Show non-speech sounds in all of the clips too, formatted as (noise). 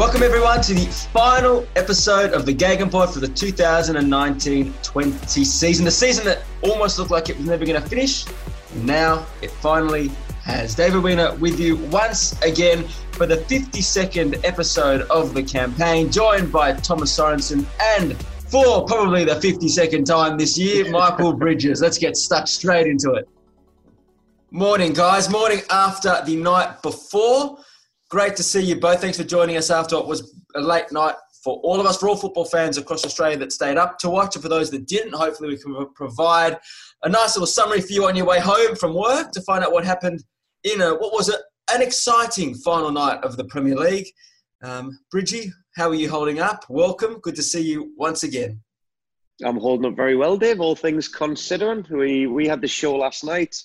Welcome everyone to the final episode of the GegenPod for the 2019-20 season. The season that almost looked like it was never going to finish. Now it finally has. David Weiner with you once again for the 52nd episode of the campaign, joined by Thomas Sorensen and for probably the 52nd time this year, (laughs) Michael Bridges. Let's get stuck straight into it. Morning, guys. Morning after the night before. Great to see you both. Thanks for joining us after what was a late night for all of us, for all football fans across Australia that stayed up to watch, and for those that didn't, hopefully we can provide a nice little summary for you on your way home from work to find out what happened in a what was an exciting final night of the Premier League. Um, Bridgey, how are you holding up? Welcome. Good to see you once again. I'm holding up very well, Dave. All things considering, we we had the show last night.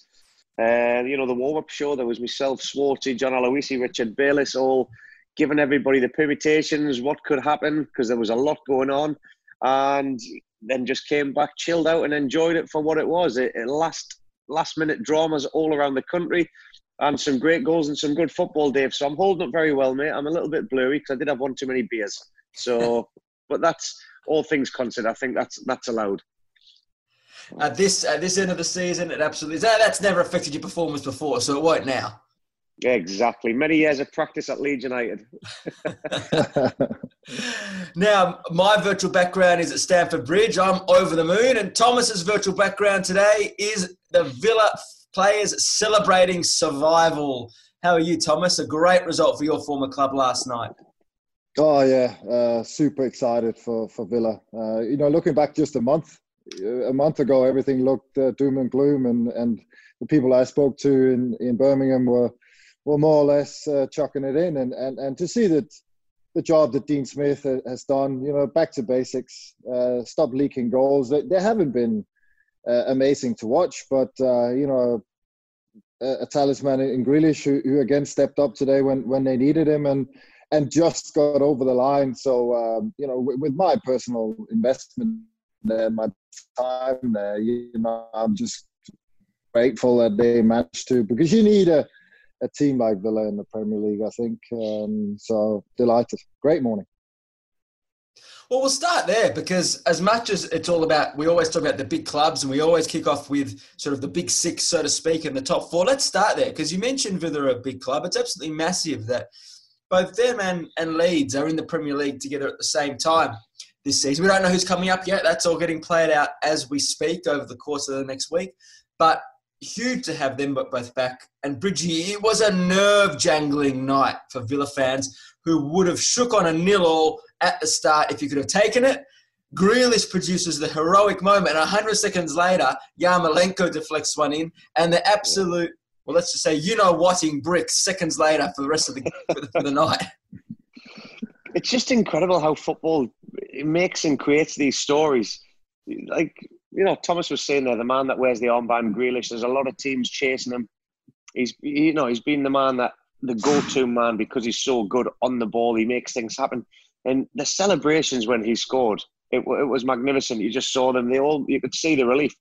Uh, you know, the warm up show, there was myself, Swarty, John Aloisi, Richard Bayless, all giving everybody the permutations, what could happen, because there was a lot going on. And then just came back, chilled out, and enjoyed it for what it was. It, it last last minute dramas all around the country, and some great goals and some good football, Dave. So I'm holding up very well, mate. I'm a little bit blurry because I did have one too many beers. So, (laughs) but that's all things considered. I think that's that's allowed at this at this end of the season, it absolutely is. That's never affected your performance before, so it won't now. Yeah, exactly. Many years of practice at Leeds United. (laughs) now, my virtual background is at Stamford Bridge. I'm over the moon, and Thomas's virtual background today is the Villa players celebrating survival. How are you, Thomas? A great result for your former club last night. Oh yeah, uh, super excited for for Villa. Uh, you know, looking back just a month a month ago, everything looked uh, doom and gloom, and, and the people I spoke to in, in Birmingham were were more or less uh, chucking it in, and, and and to see that the job that Dean Smith has done, you know, back to basics, uh, stop leaking goals. They, they haven't been uh, amazing to watch, but uh, you know, a, a, talisman in Grealish who, who, again stepped up today when when they needed him, and and just got over the line. So um, you know, with my personal investment there, my time there. You know, I'm just grateful that they managed to because you need a, a team like Villa in the Premier League. I think um, so. Delighted. Great morning. Well, we'll start there because as much as it's all about, we always talk about the big clubs and we always kick off with sort of the big six, so to speak, in the top four. Let's start there because you mentioned Villa are a big club. It's absolutely massive that both them and, and Leeds are in the Premier League together at the same time this season. We don't know who's coming up yet. That's all getting played out as we speak over the course of the next week. But huge to have them both back. And Bridgey, it was a nerve jangling night for Villa fans who would have shook on a nil all at the start if you could have taken it. Grealish produces the heroic moment, and 100 seconds later, Yarmolenko deflects one in, and the absolute, well, let's just say, you know whating bricks seconds later for the rest of the, the, for the night. (laughs) It's just incredible how football makes and creates these stories. Like you know, Thomas was saying there, the man that wears the armband, Grealish. There's a lot of teams chasing him. He's you know he's been the man that the go-to man because he's so good on the ball. He makes things happen, and the celebrations when he scored, it, it was magnificent. You just saw them. They all you could see the relief,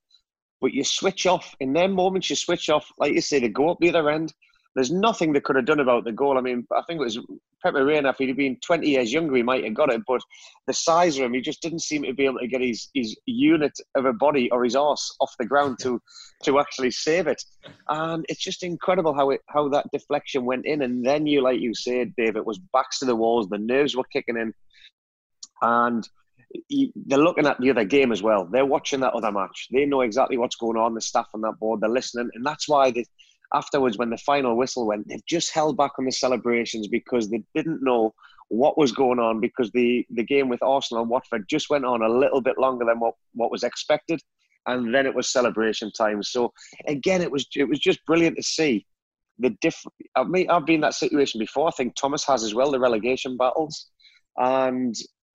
but you switch off in them moments. You switch off, like you say, they go up the other end. There's nothing they could have done about the goal. I mean, I think it was Pepe Reina. If he'd been 20 years younger, he might have got it. But the size of him, he just didn't seem to be able to get his, his unit of a body or his arse off the ground to to actually save it. And it's just incredible how it how that deflection went in. And then you, like you said, Dave, it was backs to the walls. The nerves were kicking in, and they're looking at the other game as well. They're watching that other match. They know exactly what's going on. The staff on that board, they're listening, and that's why they afterwards when the final whistle went, they've just held back on the celebrations because they didn't know what was going on because the, the game with Arsenal and Watford just went on a little bit longer than what, what was expected. And then it was celebration time. So again, it was it was just brilliant to see the different. I mean, I've been in that situation before. I think Thomas has as well. The relegation battles, and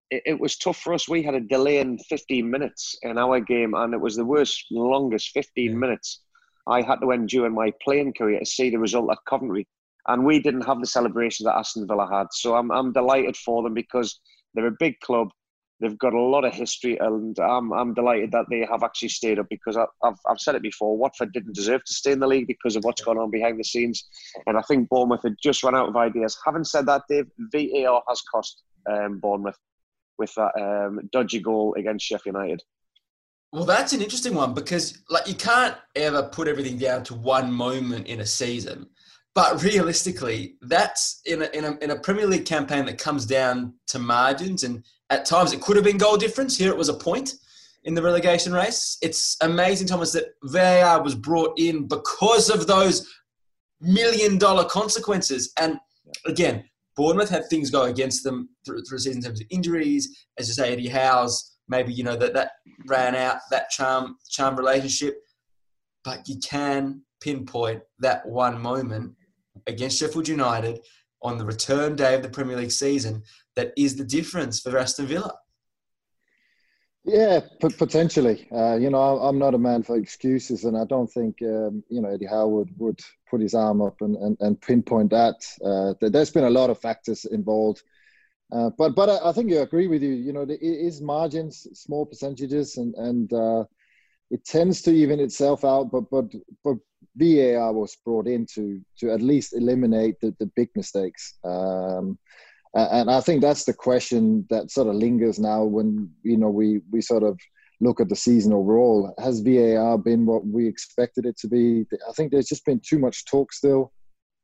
it, it, was tough for us. We had a delay in 15 minutes in our game, and it was the worst, longest 15 yeah. minutes I had to endure in my playing career to see the result at Coventry and we didn't have the celebrations that Aston Villa had. So I'm I'm delighted for them because they're a big club. They've got a lot of history, and I'm I'm delighted that they have actually stayed up because I, have I've said it before. Watford didn't deserve to stay in the league because of what's going on behind the scenes, and I think Bournemouth had just run out of ideas. Having said that, Dave, VAR has cost um, Bournemouth with that um, dodgy goal against Sheffield United. Well, that's an interesting one because like you can't ever put everything down to one moment in a season. But (laughs) realistically, that's in a, in, a, in a Premier League campaign that comes down to margins, and at times it could have been goal difference. Here it was a point in the relegation race. It's amazing, Thomas, that VAR was brought in because of those million dollar consequences. And again, Bournemouth had things go against them through, through season in terms of injuries. As you say, Eddie Howe's maybe you know that that ran out that charm charm relationship. But you can pinpoint that one moment against Sheffield United on the return day of the Premier League season that is the difference for Aston Villa. Yeah, potentially. Uh, you know, I'm not a man for excuses, and I don't think um, you know Eddie Howard would, would put his arm up and, and, and pinpoint that. Uh, there's been a lot of factors involved, uh, but but I, I, think you agree with you. You know, it is margins, small percentages, and and uh, it tends to even itself out. But but but VAR was brought in to to at least eliminate the, the big mistakes. Um, and I think that's the question that sort of lingers now when you know we we sort of look at the season overall. Has VAR been what we expected it to be? I think there's just been too much talk still,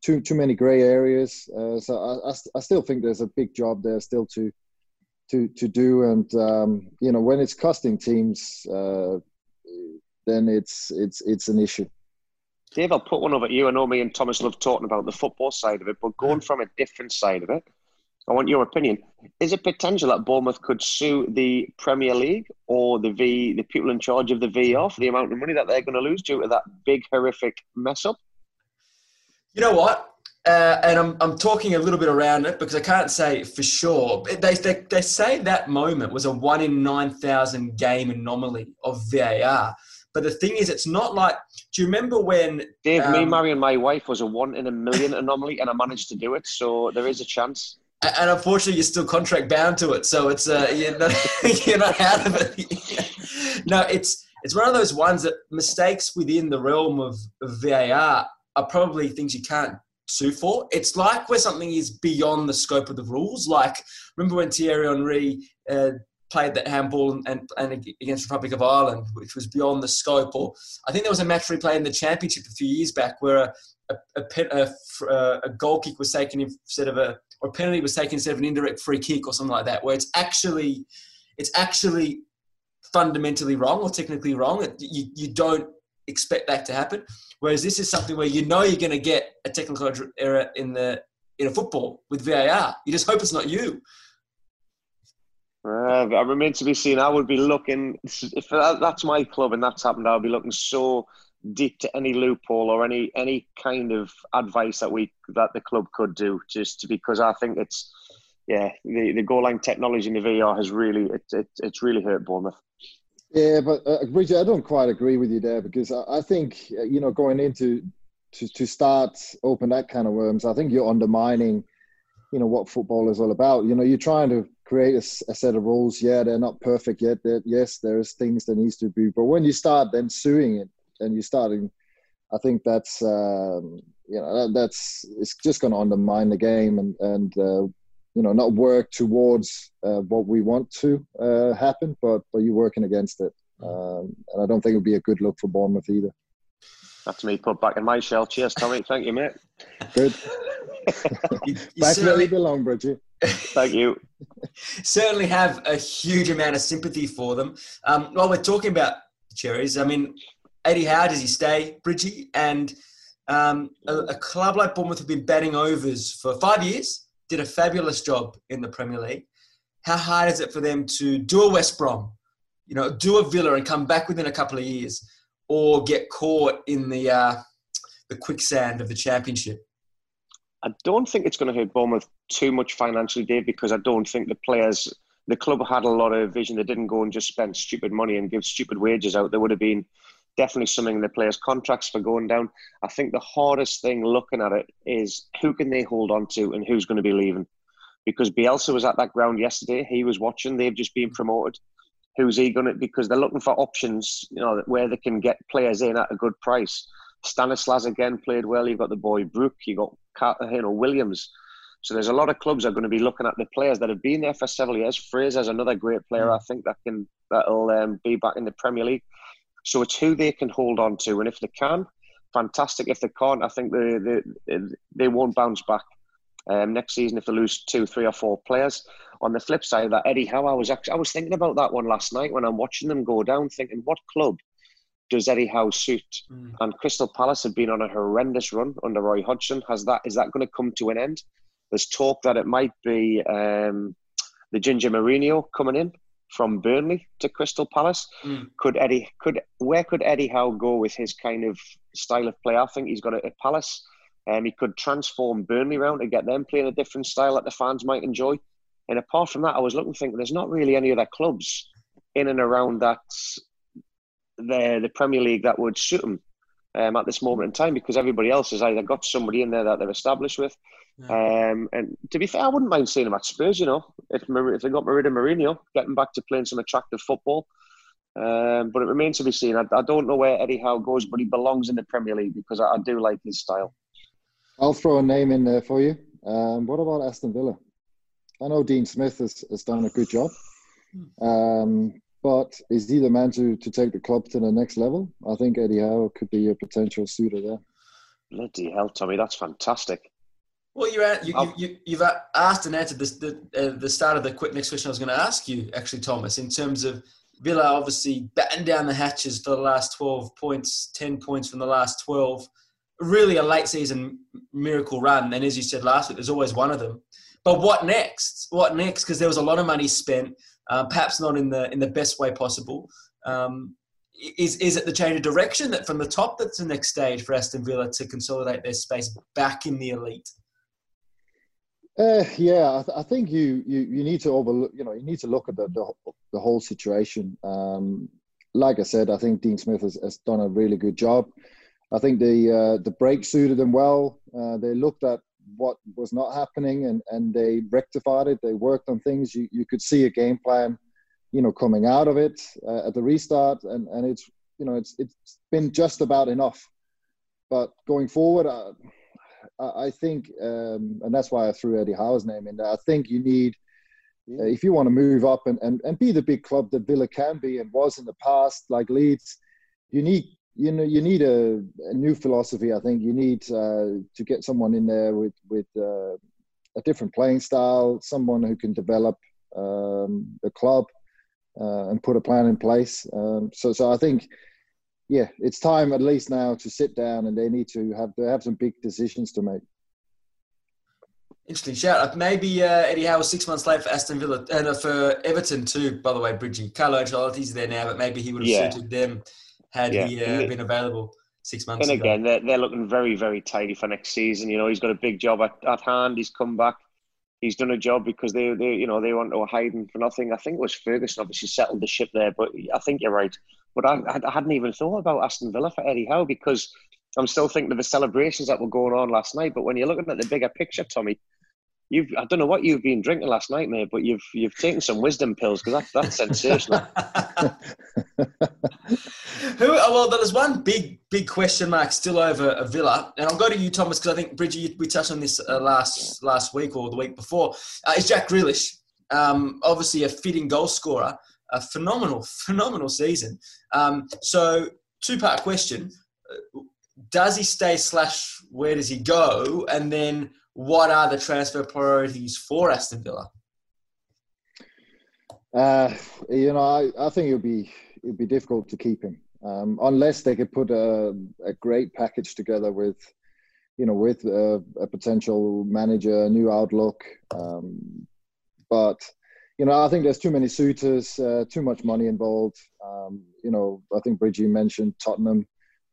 too too many grey areas. Uh, so I, I, I, still think there's a big job there still to to to do. And um, you know when it's costing teams, uh, then it's it's it's an issue. Dave, I'll put one over at you. I know me and Thomas love talking about the football side of it, but going from a different side of it, I want your opinion. Is it potential that Bournemouth could sue the Premier League or the V, the people in charge of the VAR for the amount of money that they're going to lose due to that big horrific mess up? You know what? Uh, and I'm, I'm talking a little bit around it because I can't say for sure. They, they, they say that moment was a one in 9,000 game anomaly of VAR. But the thing is, it's not like. Do you remember when Dave? Um, me marrying my wife was a one in a million anomaly, and I managed to do it. So there is a chance. And unfortunately, you're still contract bound to it, so it's uh, you're not (laughs) you're not out of it. (laughs) no, it's it's one of those ones that mistakes within the realm of, of VAR are probably things you can't sue for. It's like where something is beyond the scope of the rules. Like remember when Thierry Henry uh, played that handball and, and against Republic of Ireland, which was beyond the scope. Or I think there was a match we played in the championship a few years back where a a, a, a, a goal kick was taken instead of a or a penalty was taken instead of an indirect free kick or something like that, where it's actually it's actually fundamentally wrong or technically wrong. You, you don't expect that to happen. Whereas this is something where you know you're going to get a technical error in the in a football with VAR. You just hope it's not you. Uh, I remain to be seen. I would be looking if that's my club and that's happened. I'll be looking so deep to any loophole or any any kind of advice that we that the club could do, just because I think it's yeah the, the goal line technology in the VAR has really it, it it's really hurt Bournemouth. Yeah, but uh, Bridgey, I don't quite agree with you there because I, I think uh, you know going into to, to start open that kind of worms, I think you're undermining you know what football is all about. You know, you're trying to create a, a, set of rules. Yeah, they're not perfect yet. They're, yes, there's things that needs to be. But when you start then suing it, and you're starting, I think that's um, you know that, that's it's just going to undermine the game and and uh, you know not work towards uh, what we want to uh, happen, but but you're working against it. Um, and I don't think it would be a good look for Bournemouth either. That's me put back in my shell. Cheers, Tommy. Thank you, mate. Good. (laughs) you, you Back where you belong, Bridgey. Thank you. (laughs) certainly have a huge amount of sympathy for them. Um, while we're talking about cherries, I mean, Eddie Howe, does he stay, Bridgey? And Um, a, a, club like Bournemouth have been batting overs for five years, did a fabulous job in the Premier League. How hard is it for them to do a West Brom, you know, do a Villa and come back within a couple of years, or get caught in the uh, the quicksand of the Championship? I don't think it's going to hurt Bournemouth too much financially, Dave, because I don't think the players, the club had a lot of vision. They didn't go and just spend stupid money and give stupid wages out. There would have been definitely something in the players' contracts for going down. I think the hardest thing looking at it is who can they hold on to and who's going to be leaving. Because Bielsa was at that ground yesterday. He was watching. They've just been promoted. Who's he going to? Because they're looking for options, you know, where they can get players in at a good price. Stanislas again played well. You've got the boy Brook. You've got you know Williams. So there's a lot of clubs that are going to be looking at the players that have been there for several years. Fraser's another great player. Mm. I think that can that'll um, be back in the Premier League. So it's who they can hold on to, and if they can, fantastic. If they can't, I think they they, they won't bounce back um, next season if they lose two, three, or four players. On the flip side of that, Eddie Howe, I was actually I was thinking about that one last night when I'm watching them go down, thinking what club does Eddie Howe suit? Mm. And Crystal Palace have been on a horrendous run under Roy Hodgson. Has that is that going to come to an end? There's talk that it might be um, the Ginger Mourinho coming in from Burnley to Crystal Palace. Mm. Could Eddie could where could Eddie Howe go with his kind of style of play? I think he's got it at Palace. Um, he could transform Burnley around and get them playing a different style that the fans might enjoy. And apart from that, I was looking thinking there's not really any other clubs in and around that the the Premier League that would suit him um, at this moment in time because everybody else has either got somebody in there that they're established with. Yeah. Um, and to be fair, I wouldn't mind seeing him at Spurs. You know, if if they got rid of Mourinho, getting back to playing some attractive football. Um, but it remains to be seen. I, I, don't know where Eddie Howe goes, but he belongs in the Premier League because I, I do like his style. I'll throw a name in there for you. Um, what about Aston Villa? I know Dean Smith has, has done a good job, hmm. um, but is he the man to, to take the club to the next level? I think Eddie Howe could be a potential suitor there. Bloody hell, Tommy, that's fantastic. Well, you're at, you, you, you, have asked and answered this, the, uh, the start of the quick next question I was going to ask you, actually, Thomas, in terms of Villa obviously batten down the hatches for the last 12 points, 10 points from the last 12. Really a late season miracle run. And as you said last week, there's always one of them. But what next? What next? Because there was a lot of money spent, uh, perhaps not in the in the best way possible. Um, is is it the change of direction that from the top that's the next stage for Aston Villa to consolidate their space back in the elite? Uh, yeah, I, th- I, think you, you you need to overlook. You know, you need to look at the the, the whole situation. Um, like I said, I think Dean Smith has, has done a really good job. I think the uh, the break suited them well. Uh, they looked at what was not happening and, and they rectified it. They worked on things. You, you could see a game plan, you know, coming out of it uh, at the restart, and, and it's you know it's it's been just about enough. But going forward, uh, I think, um, and that's why I threw Eddie Howe's name in there. I think you need, uh, if you want to move up and, and, and be the big club that Villa can be and was in the past, like Leeds, you need you know you need a, a new philosophy. I think you need uh, to get someone in there with with uh, a different playing style, someone who can develop um, the club uh, and put a plan in place. Um, so so I think yeah, it's time at least now to sit down and they need to have they have some big decisions to make. Interesting shout. Out. Maybe uh, Eddie Howe was six months late for Aston Villa and uh, for Everton too. By the way, Bridgey, Carlo Ancelotti's there now, but maybe he would have yeah. suited them had yeah. he uh, been available six months. Ago. And again, they're, they're looking very very tidy for next season. You know, he's got a big job at, at hand. He's come back. He's done a job because they, they, you know, they weren't hiding for nothing. I think it was Ferguson obviously settled the ship there, but I think you're right. But I, I hadn't even thought about Aston Villa for Eddie Howe because I'm still thinking of the celebrations that were going on last night. But when you're looking at the bigger picture, Tommy, you've I don't know what you've been drinking last night, mate, but you've you've taken some wisdom pills because that, that's sensational. (laughs) (laughs) Who? Oh, well, there's one big big question mark still over a Villa, and I'll go to you, Thomas, because I think Bridgey, we touched on this uh, last last week or the week before. Uh, is Jack Grealish um, obviously a fitting goal scorer? a phenomenal, (laughs) phenomenal season. Um, so, two part question: Does he stay? Slash, where does he go? And then, what are the transfer priorities for Aston Villa? Uh, you know, I, I think it'd be it'll be difficult to keep him. um, unless they could put a, a great package together with, you know, with a, a potential manager, a new outlook. Um, but you know, I think there's too many suitors, uh, too much money involved. Um, you know, I think Bridgey mentioned Tottenham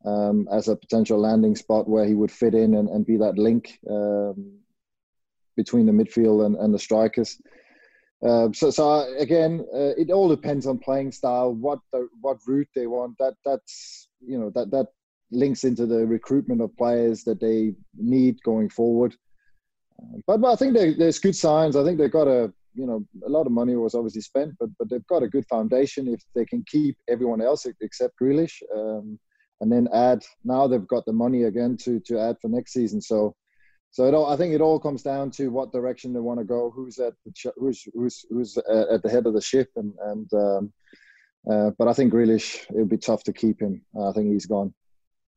um, as a potential landing spot where he would fit in and, and be that link um, between the midfield and, and the strikers. Uh, so, so again, uh, it all depends on playing style, what the, what route they want. That that's you know that that links into the recruitment of players that they need going forward. Uh, but, but I think there's good signs. I think they've got a you know a lot of money was obviously spent, but but they've got a good foundation if they can keep everyone else except Grealish, um, and then add. Now they've got the money again to to add for next season. So so it all, I think it all comes down to what direction they want to go, who's at the who's who's who's at the head of the ship, and and um, uh, but I think Grealish it would be tough to keep him. I think he's gone.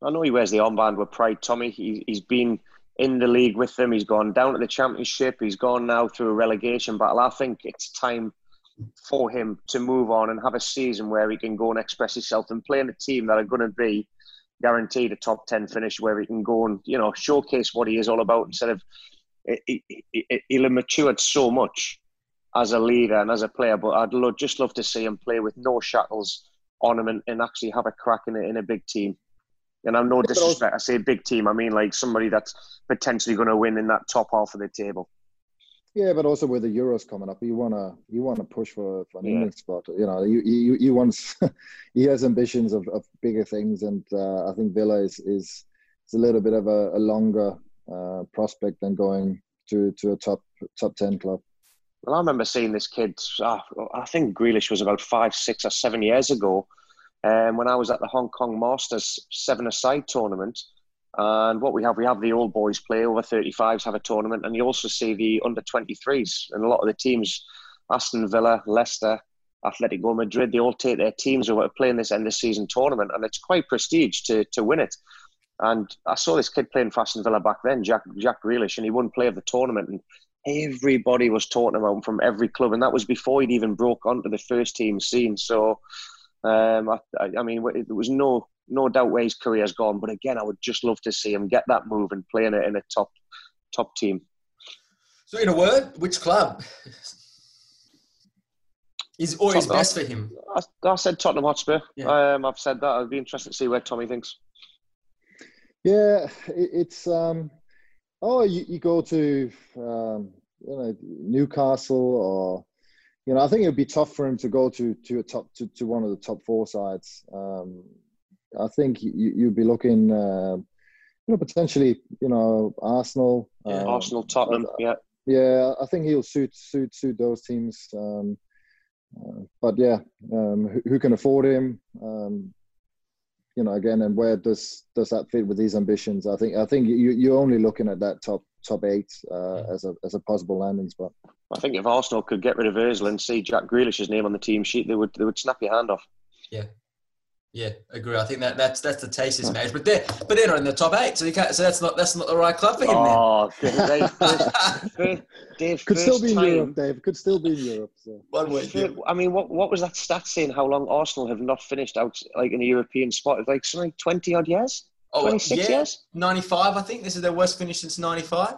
I know he wears the armband with pride, Tommy. He, he's been in the league with them. He's gone down to the championship. He's gone now through a relegation battle. I think it's time for him to move on and have a season where he can go and express himself and play in a team that are going to be guaranteed a top 10 finish where he can go and, you know, showcase what he is all about instead of he, he, he'll have matured so much as a leader and as a player, but I'd love, just love to see him play with no shackles on him and, and actually have a crack in a, in a big team. And I'm no disrespect. I say big team. I mean like somebody that's potentially going to win in that top half of the table. Yeah, but also with the Euros coming up, you wanna you wanna push for, for an yeah. England spot. You know, you you, you want (laughs) he has ambitions of, of bigger things, and uh, I think Villa is is it's a little bit of a, a longer uh, prospect than going to to a top top ten club. Well, I remember seeing this kid. Uh, I think Grealish was about five, six, or seven years ago, um, when I was at the Hong Kong Masters seven-a-side tournament and what we have, we have the old boys play over 35s have a tournament, and you also see the under 23s. And a lot of the teams, Aston Villa, Leicester, Atletico Madrid, they all take their teams over to play in this end of season tournament, and it's quite prestige to, to win it. And I saw this kid playing for Aston Villa back then, Jack Jack Grealish, and he won play of the tournament, and everybody was talking about him from every club, and that was before he'd even broke onto the first team scene. So, um, I, I mean, there was no no doubt where his career's gone. But again, I would just love to see him get that move and play in a, in a top top team. So, in a word, which club is always is best for him? I, I said Tottenham Hotspur. Yeah. Um, I've said that. I'd be interested to see where Tommy thinks. Yeah, it, it's um, oh, you, you go to um, you know Newcastle or you know I think it would be tough for him to go to to a top to, to one of the top four sides. Um, I think you, would be looking, uh, you know, potentially, you know, Arsenal, yeah, um, Arsenal, Tottenham, yeah, yeah. I think he'll suit suit suit those teams. Um, uh, but yeah, um, who, who, can afford him? Um, you know, again, and where does does that fit with these ambitions? I think I think you you're only looking at that top top eight uh, as a as a possible landing spot. I think if Arsenal could get rid of Özil and see Jack Grealish's name on the team sheet, they would they would snap your hand off. Yeah, yeah, agree. I think that that's that's the taste of match, but they're but they're not in the top eight, so you can't. So that's not that's not the right club for him. Oh, Dave, first, (laughs) Dave, could still be in Europe, Dave. Could still be in Europe. So. One week. I mean, what what was that stat saying? How long Arsenal have not finished out like in a European spot? It's like something like twenty odd years. Oh, 26 yeah. years. Ninety five. I think this is their worst finish since ninety five.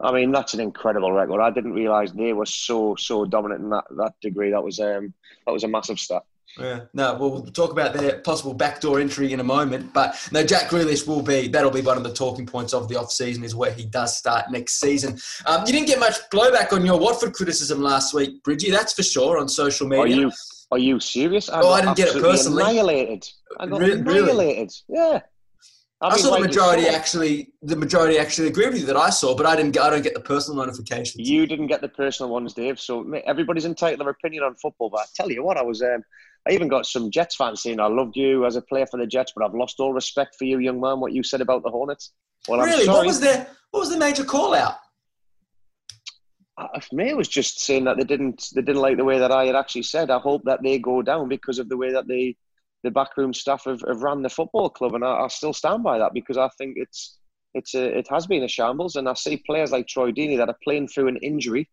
I mean, that's an incredible record. I didn't realise they were so so dominant in that that degree. That was um that was a massive stat. Yeah, no, we'll talk about their possible backdoor entry in a moment. But no, Jack Grealish will be, that'll be one of the talking points of the off-season is where he does start next season. Um, you didn't get much blowback on your Watford criticism last week, Bridgey, that's for sure, on social media. Are you, are you serious? I oh, I didn't get it personally. Annihilated. I got Re- annihilated. Really? Yeah. I, I saw the majority actually. The majority actually agree with you that I saw, but I didn't. I don't get the personal notifications. You didn't get the personal ones, Dave. So everybody's entitled to their opinion on football. But I tell you what, I was um, I even got some Jets fans saying, I loved you as a player for the Jets, but I've lost all respect for you, young man, what you said about the Hornets. Well, really? What was the what was the major call out? Uh, me, it was just saying that they didn't they didn't like the way that I had actually said. I hope that they go down because of the way that they the backroom staff have, have ran the football club, and I, I, still stand by that because I think it's it's a, it has been a shambles, and I see players like Troy Deeney that are playing through an injury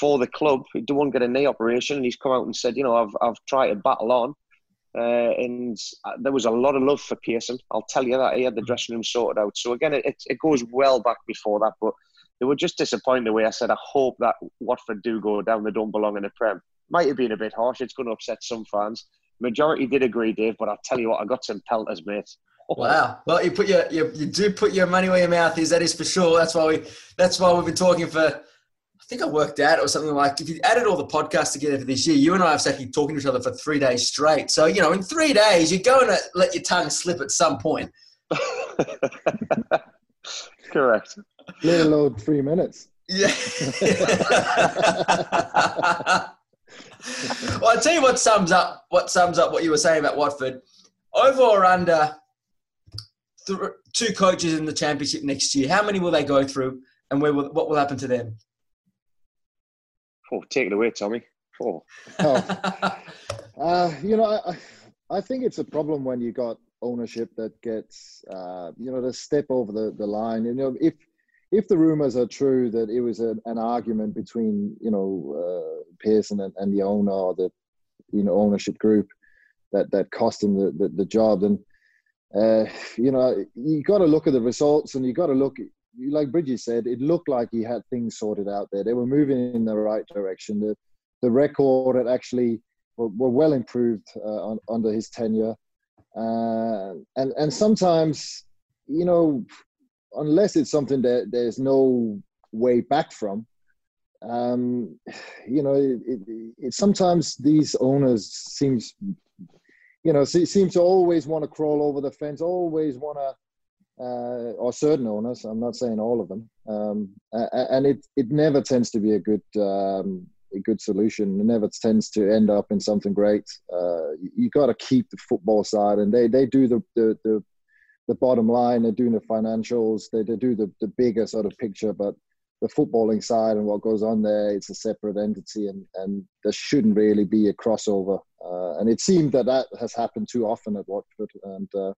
for the club. He didn't get a knee operation, and he's come out and said, you know, I've I've tried to battle on, Uh, and uh, there was a lot of love for Pearson. I'll tell you that he had the dressing room sorted out. So again, it, it goes well back before that, but they were just disappointed the way I said. I hope that Watford do go down. They don't belong in the Prem. Might have been a bit harsh. It's going to upset some fans. Majority did agree, Dave. But I'll tell you what, I got some pelters, mate. Wow. Well, you put your, your you do put your money where your mouth is. That is for sure. That's why we that's why we've been talking for I think I worked out or something like if you added all the podcasts together for this year, you and I have actually talking to each other for three days straight. So, you know, in three days, you're going to let your tongue slip at some point. (laughs) Correct. Let alone three minutes. Yeah. well, I'll tell you what sums up what sums up what you were saying about Watford. Over or under th- two coaches in the championship next year, how many will they go through and where will, what will happen to them? Oh, take it away, Tommy. Oh. oh. (laughs) Uh, you know, I, I think it's a problem when you got ownership that gets, uh, you know, to step over the, the line. You know, if if the rumors are true that it was a, an argument between, you know, uh, Pearson and, and the owner or the, you know, ownership group that that cost him the the, the job, then, uh, you know, you got to look at the results and you got to look like Bridgey said, it looked like he had things sorted out there. They were moving in the right direction. The the record had actually were, were well improved uh, on, under his tenure, uh, and and sometimes you know unless it's something that there's no way back from, um, you know, it, it, it, sometimes these owners seems you know seem to always want to crawl over the fence, always want to uh, or certain owners. I'm not saying all of them, um, and it it never tends to be a good um, a good solution. It never tends to end up in something great. Uh, you got to keep the football side, and they they do the the the, the bottom line. They're doing the financials. They they do the the bigger sort of picture, but the footballing side and what goes on there, it's a separate entity, and and there shouldn't really be a crossover. Uh, and it seemed that that has happened too often at Watford, and uh,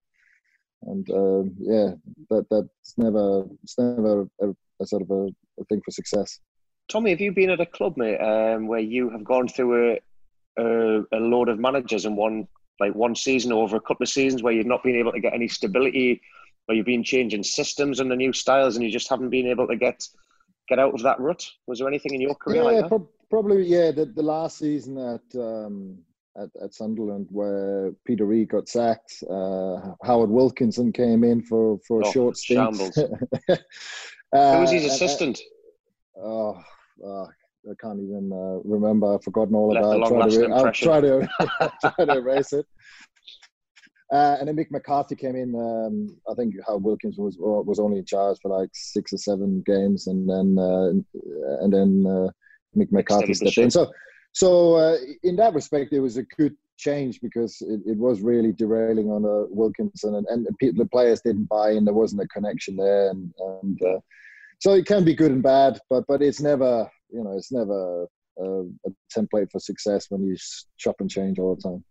and uh, yeah, that that's never it's never a, a sort of a, a, thing for success. Tommy, have you been at a club, mate, um, where you have gone through a, a, a load of managers in one like one season or over a couple of seasons where you've not been able to get any stability, where you've been changing systems and the new styles, and you just haven't been able to get get out of that rut? Was there anything in your career yeah, like pro- probably. Yeah, the, the last season at um, at, at Sunderland where Peter Reid got sacked. Uh, Howard Wilkinson came in for, for a oh, short stint. (laughs) uh, Who was his assistant? oh, oh, I can't even uh, remember. I've forgotten all about it. I'll try to, (laughs) (laughs) try to erase it. Uh, and then Mick McCarthy came in. Um, I think Howard Wilkinson was was only in charge for like six or seven games, and then uh, and then uh, Mick McCarthy stepped in. So so uh, in that respect, it was a good change because it, it was really derailing on uh, Wilkinson, and, and the players didn't buy in. There wasn't a connection there, and, and uh, so it can be good and bad, but but it's never you know it's never a, a template for success when you chop and change all the time.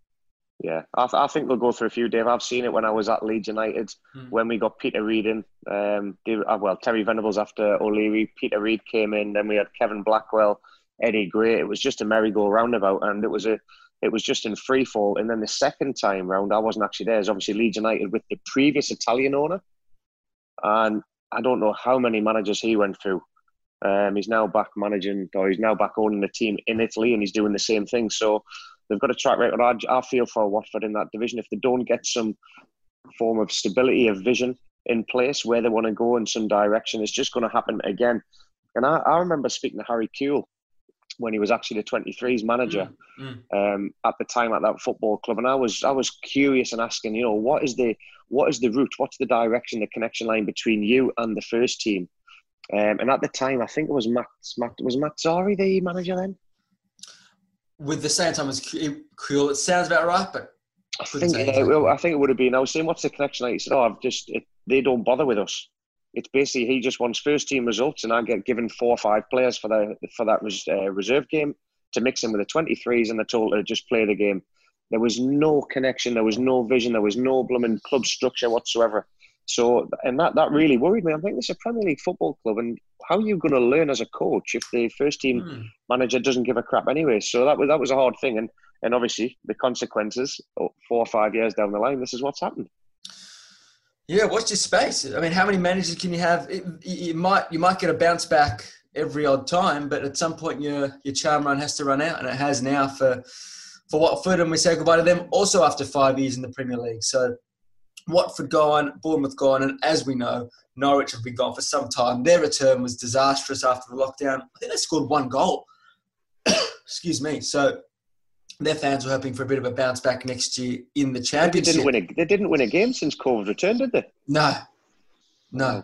Yeah, I, th- I, think they'll go through a few, Dave. I've seen it when I was at Leeds United mm. when we got Peter Reid in. Um, they, uh, well, Terry Venables after O'Leary, Peter Reid came in, then we had Kevin Blackwell, Eddie Gray. It was just a merry-go-round about, and it was a it was just in free fall. And then the second time round, I wasn't actually there. It's obviously Leeds United with the previous Italian owner, and I don't know how many managers he went through. Um, he's now back managing, or he's now back owning the team in Italy, and he's doing the same thing. So they've got a track record. I, I feel for Watford in that division. If they don't get some form of stability of vision in place where they want to go in some direction, it's just going to happen again. And I, I remember speaking to Harry Kewell when he was actually the 23s manager mm, mm. Um, at the time at that football club, and I was I was curious and asking, you know, what is the what is the route, what's the direction, the connection line between you and the first team? Um, and at the time, I think it was Matt, Matt was Mazzarri the manager then. With the same time as Kewell, it sounds about right, but I, think well, I think it would have been. I was saying, what's the connection line? He said, oh, I've just it, they don't bother with us it's basically he just wants first team results, and I get given four or five players for the for that uh, reserve game to mix in with the 23s, and they're told to just play the game. There was no connection, there was no vision, there was no blooming club structure whatsoever. So, and that, that really worried me. I'm thinking this is a Premier League football club, and how are you going to learn as a coach if the first team mm. manager doesn't give a crap anyway? So that was that was a hard thing, and and obviously the consequences four or five years down the line, this is what's happened. Yeah, watch your space. I mean, how many managers can you have? It, you might you might get a bounce back every odd time, but at some point your your charm run has to run out, and it has now for for Watford, and we say goodbye to them also after five years in the Premier League. So Watford gone, Bournemouth gone, and as we know, Norwich have been gone for some time. Their return was disastrous after the lockdown. I think they scored one goal. (coughs) Excuse me. So their fans were hoping for a bit of a bounce back next year in the championship. They didn't win a, they didn't win a game since COVID returned, did they? No, no,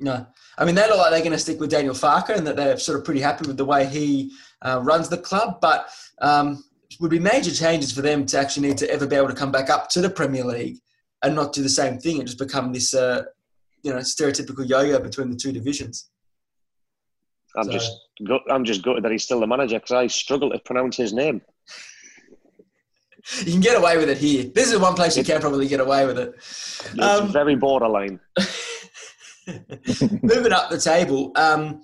no. I mean, they look like they're going to stick with Daniel Farke and that they're sort of pretty happy with the way he uh, runs the club. But um, would be major changes for them to actually need to ever be able to come back up to the Premier League and not do the same thing and just become this, uh, you know, stereotypical yo-yo between the two divisions. I'm so. just, I'm just gutted that he's still the manager because I struggle to pronounce his name. You can get away with it here. This is one place you can probably get away with it. It's um, very borderline. (laughs) (laughs) moving up the table, um,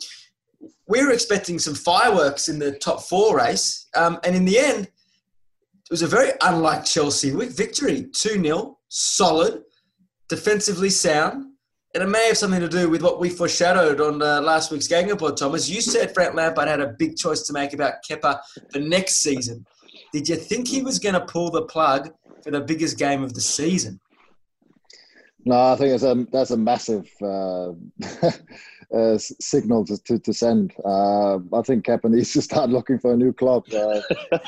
we were expecting some fireworks in the top four race, um, and in the end, it was a very unlike Chelsea victory 2 0 solid, defensively sound, and it may have something to do with what we foreshadowed on uh, last week's GegenPod, Thomas. You said Frank Lampard had a big choice to make about Kepa the next season. Did you think he was going to pull the plug for the biggest game of the season? No, I think it's a that's a massive uh, (laughs) uh, signal to, to, to send. Uh, I think Kepa needs to start looking for a new club uh,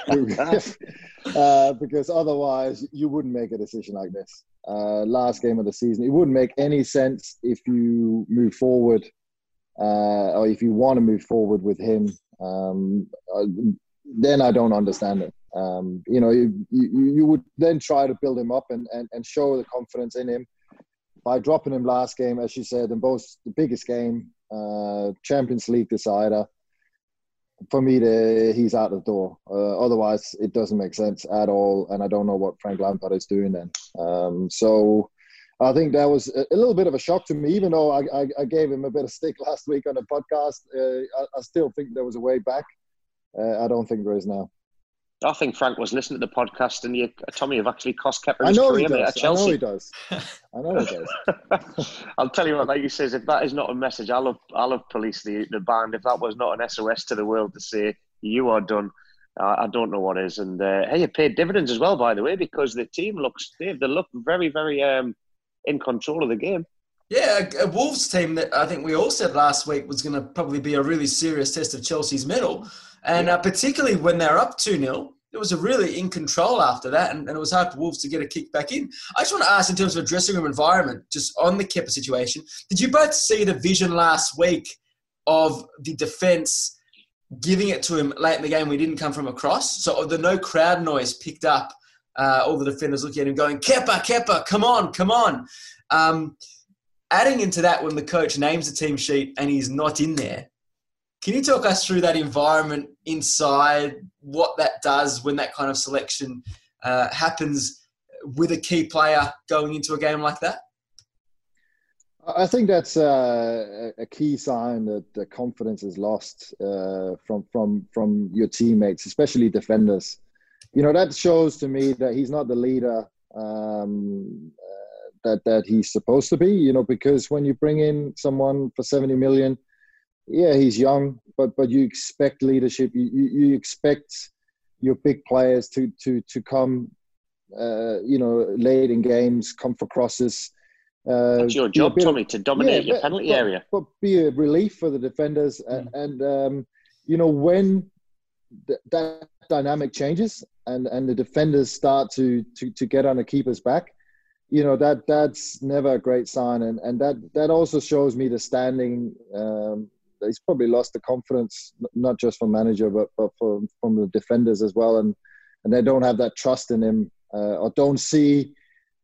(laughs) uh, because otherwise you wouldn't make a decision like this. Uh, last game of the season, it wouldn't make any sense if you move forward or if you want to move forward with him. Um, then I don't understand it. Um, you know, you, you, you would then try to build him up and, and, and show the confidence in him by dropping him last game, as you said, in both the biggest game, uh, Champions League decider. For me, the, he's out the door. Uh, otherwise, it doesn't make sense at all, and I don't know what Frank Lampard is doing then. Um, so, I think that was a, a, little bit of a shock to me, even though I, I, I, gave him a bit of stick (laughs) last week on the podcast. Uh, I, I, still think there was a way back. Uh, I don't think there is now. I think Frank was listening to the podcast, and you, Tommy, have actually cost Kepa his career at Chelsea. I know he does. I know he does. (laughs) I'll tell you what, like he says, if that is not a message, I'll have, I'll have police the, the band. If that was not an SOS to the world to say you are done, uh, I don't know what is. And uh, hey, you paid dividends as well, by the way, because the team looks they they look very very um, in control of the game. Yeah, a, a Wolves team that I think we all said last week was going to probably be a really serious test of Chelsea's mettle. And uh, particularly when they're up 2 0, it was a really in control after that, and, and, it was hard for Wolves to get a kick back in. I just want to ask, in terms of a dressing room environment, just on the Kepa situation, did you both see the vision last week of the defence giving it to him late in the game? We didn't come from across, so the no crowd noise picked up. Uh, all the defenders looking at him, going, "Kepa, Kepa, come on, come on." Um, adding into that, when the coach names the team sheet and he's not in there, can you talk us through that environment inside, what that does when that kind of selection uh, happens with a key player going into a game like that? I think that's uh, a key sign that the confidence is lost uh, from from from your teammates, especially defenders. You know that shows to me that he's not the leader um, uh, that that he's supposed to be. You know because when you bring in someone for seventy million, yeah, he's young, but but you expect leadership. You you, you expect your big players to to to come, uh, you know, late in games, come for crosses. Uh, That's your job, Tommy, of, to dominate yeah, your penalty but, area. But be a relief for the defenders, mm. and, and um, you know when th- that dynamic changes and and the defenders start to to to get on the keeper's back you know that that's never a great sign and and that that also shows me the standing um, he's probably lost the confidence, not just from manager, but but from from the defenders as well, and and they don't have that trust in him uh, or don't see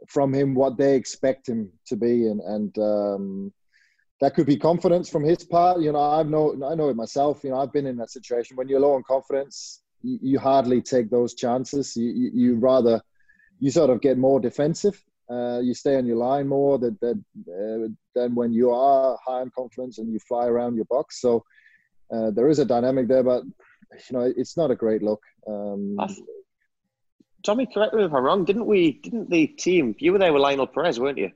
from him what they expect him to be, and and um, that could be confidence from his part. You know, I know I know it myself. You know, I've been in that situation when you're low on confidence, you, you hardly take those chances. You, you, you rather you sort of get more defensive Uh, you stay on your line more than than, uh, than when you are high in confidence and you fly around your box. So uh, there is a dynamic there, but you know it's not a great look. Um, Tommy, correct me if I'm wrong. Didn't we? Didn't the team? You were there with Lionel Perez, weren't you?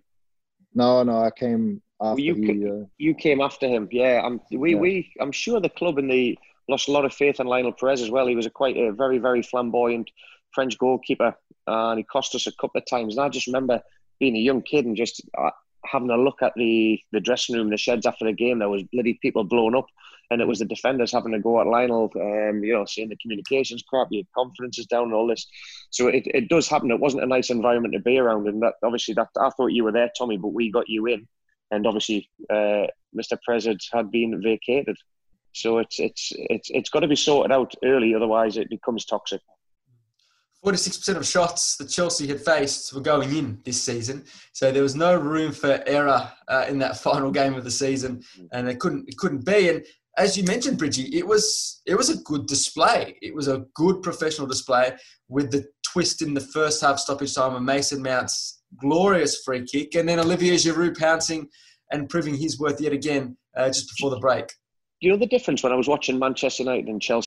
No, no, I came after you, he. Uh, you came after him. Yeah, I'm. We, Yeah. we. I'm sure the club and the lost a lot of faith in Lionel Perez as well. He was a quite a very, very flamboyant French goalkeeper, and he cost us a couple of times. And I just remember being a young kid and just uh, having a look at the the dressing room, the sheds after the game. There was bloody people blown up, and it was the defenders having to go at Lionel. Um, you know, saying the communications crap, your confidence is down, and all this. So it, it does happen. It wasn't a nice environment to be around, and that obviously that I thought you were there, Tommy, but we got you in, and obviously uh, Mr. President had been vacated. So it's it's it's it's got to be sorted out early, otherwise it becomes toxic. 46% of shots that Chelsea had faced were going in this season, so there was no room for error uh, in that (laughs) final game of the season, and it couldn't it couldn't be. And as you mentioned, Bridgey, it was it was a good display. It was a good professional display with the twist in the first half stoppage time of Mason Mount's glorious free kick, and then Olivier Giroud pouncing and proving his worth yet again uh, just before the break. You know the difference when I was watching Manchester United and Chelsea.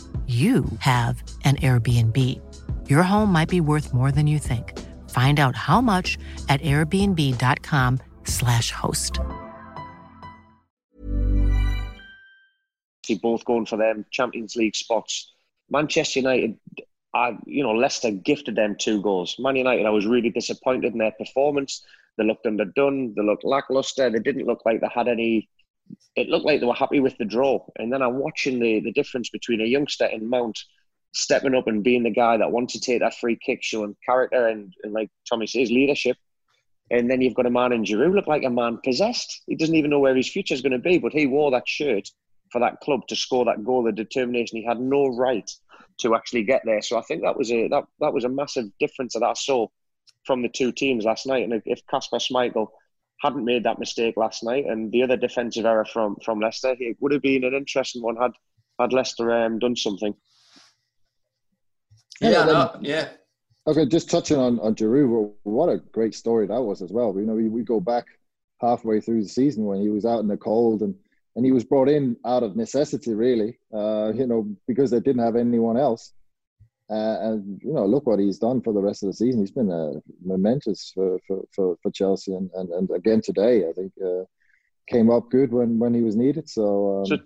you have an Airbnb. Your home might be worth more than you think. Find out how much at airbnb.com/slash host. See both going for them Champions League spots. Manchester United, I, you know, Leicester gifted them two goals. Man United, I was really disappointed in their performance. They looked underdone. They looked lackluster. They didn't look like they had any. It looked like they were happy with the draw. And then I'm watching the the difference between a youngster in Mount stepping up and being the guy that wants to take that free kick, showing character and, and like Tommy says, leadership. And then you've got a man in Giroud look like a man possessed. He doesn't even know where his future is going to be, but he wore that shirt for that club to score that goal. The determination he had no right to actually get there. So I think that was a that that was a massive difference that I saw from the two teams last night. And if Kasper Schmeichel hadn't made that mistake last night, and the other defensive error from from Leicester, it would have been an interesting one had had Leicester um, done something. Yeah, Yeah, then- no, yeah. Okay, just touching on on Giroud, what a great story that was as well. You know, we, we go back halfway through the season when he was out in the cold and and he was brought in out of necessity, really. Uh, you know, because they didn't have anyone else. Uh, and you know, look what he's done for the rest of the season. He's been uh, momentous for, for, for, for Chelsea, and, and, and again today, I think uh, came up good when, when he was needed. So, um, So-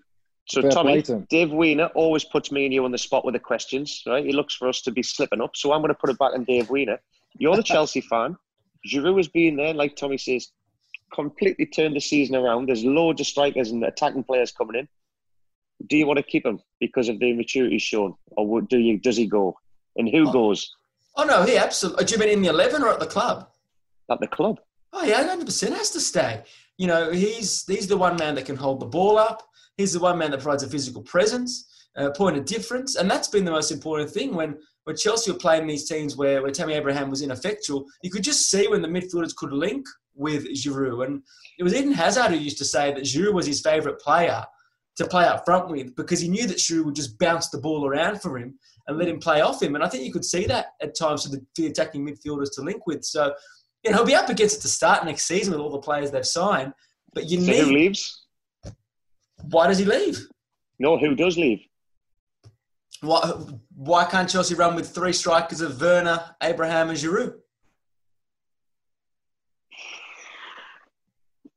So Tommy, to. Dave Weiner always puts me and you on the spot with the questions, right? He looks for us to be slipping up. So I'm going to put it back on Dave Weiner. You're the (laughs) Chelsea fan. Giroud has been there, like Tommy says, completely turned the season around. There's loads of strikers and attacking players coming in. Do you want to keep him because of the maturity shown, or do you? Does he go? And who Oh. goes Oh no, he absolutely. Do you mean in the eleven or at the club? at the club? Oh yeah, hundred percent has to stay. You know, he's he's the one man that can hold the ball up. He's the one man that provides a physical presence, a point of difference, and that's been the most important thing. When when Chelsea were playing these teams where, where Tammy Abraham was ineffectual, you could just see when the midfielders could link with Giroud. And it was Eden Hazard who used to say that Giroud was his favourite player to play up front with because he knew that Giroud would just bounce the ball around for him and let him play off him. And I think you could see that at times for the, the attacking midfielders to link with. So, you know, he'll be up against it to start next season with all the players they've signed. But you So who leaves? Why does he leave? No, who does leave? Why, why can't Chelsea run with three strikers of Werner, Abraham, and Giroud?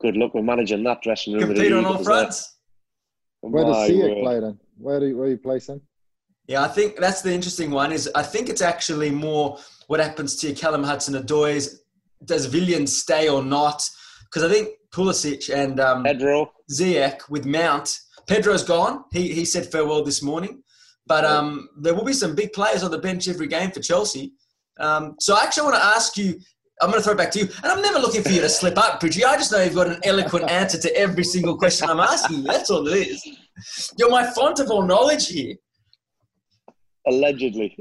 Good luck with managing that dressing room. Compete on all Eagles uh, there. Fronts. where does My word. play then? Where do you, where do you place him? Yeah, I think that's the interesting one. Is I think it's actually more what happens to Callum Hudson-Odoi's. Does Willian stay or not? Because I think Pulisic and um, Pedro. Ziyech with Mount. Pedro's gone. He he said farewell this morning. But um, there will be some big players on the bench every game for Chelsea. Um, so I actually want to ask you. I'm going to throw it back to you, and I'm never looking for you to slip up, Bridgey. I just know you've got an eloquent answer to every single question I'm asking. That's all it is. You're my font of all knowledge here. Allegedly.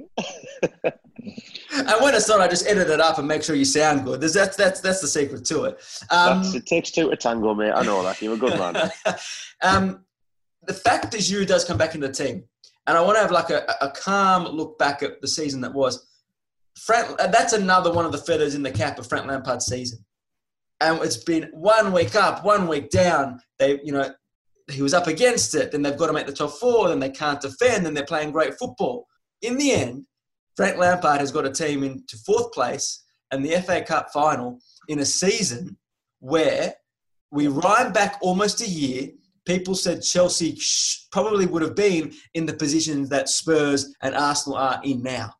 and when it's not, I just edit it up and make sure you sound good. That's that's that's the secret to it. Um, it takes two to tango, mate. I know that. You're a good man. (laughs) um, the fact that Giroud does come back into the team, and I want to have like a, a calm look back at the season that was. Frank, uh, that's another one of the feathers in the cap of Frank Lampard's season, and it's been one week up, one week down. They, you know, he was up against it. Then they've got to make the top four. Then they can't defend. Then they're playing great football. In the end, Frank Lampard has got a team into fourth place and the FA Cup final in a season where we rhyme back almost a year. People said Chelsea probably would have been in the positions that Spurs and Arsenal are in now.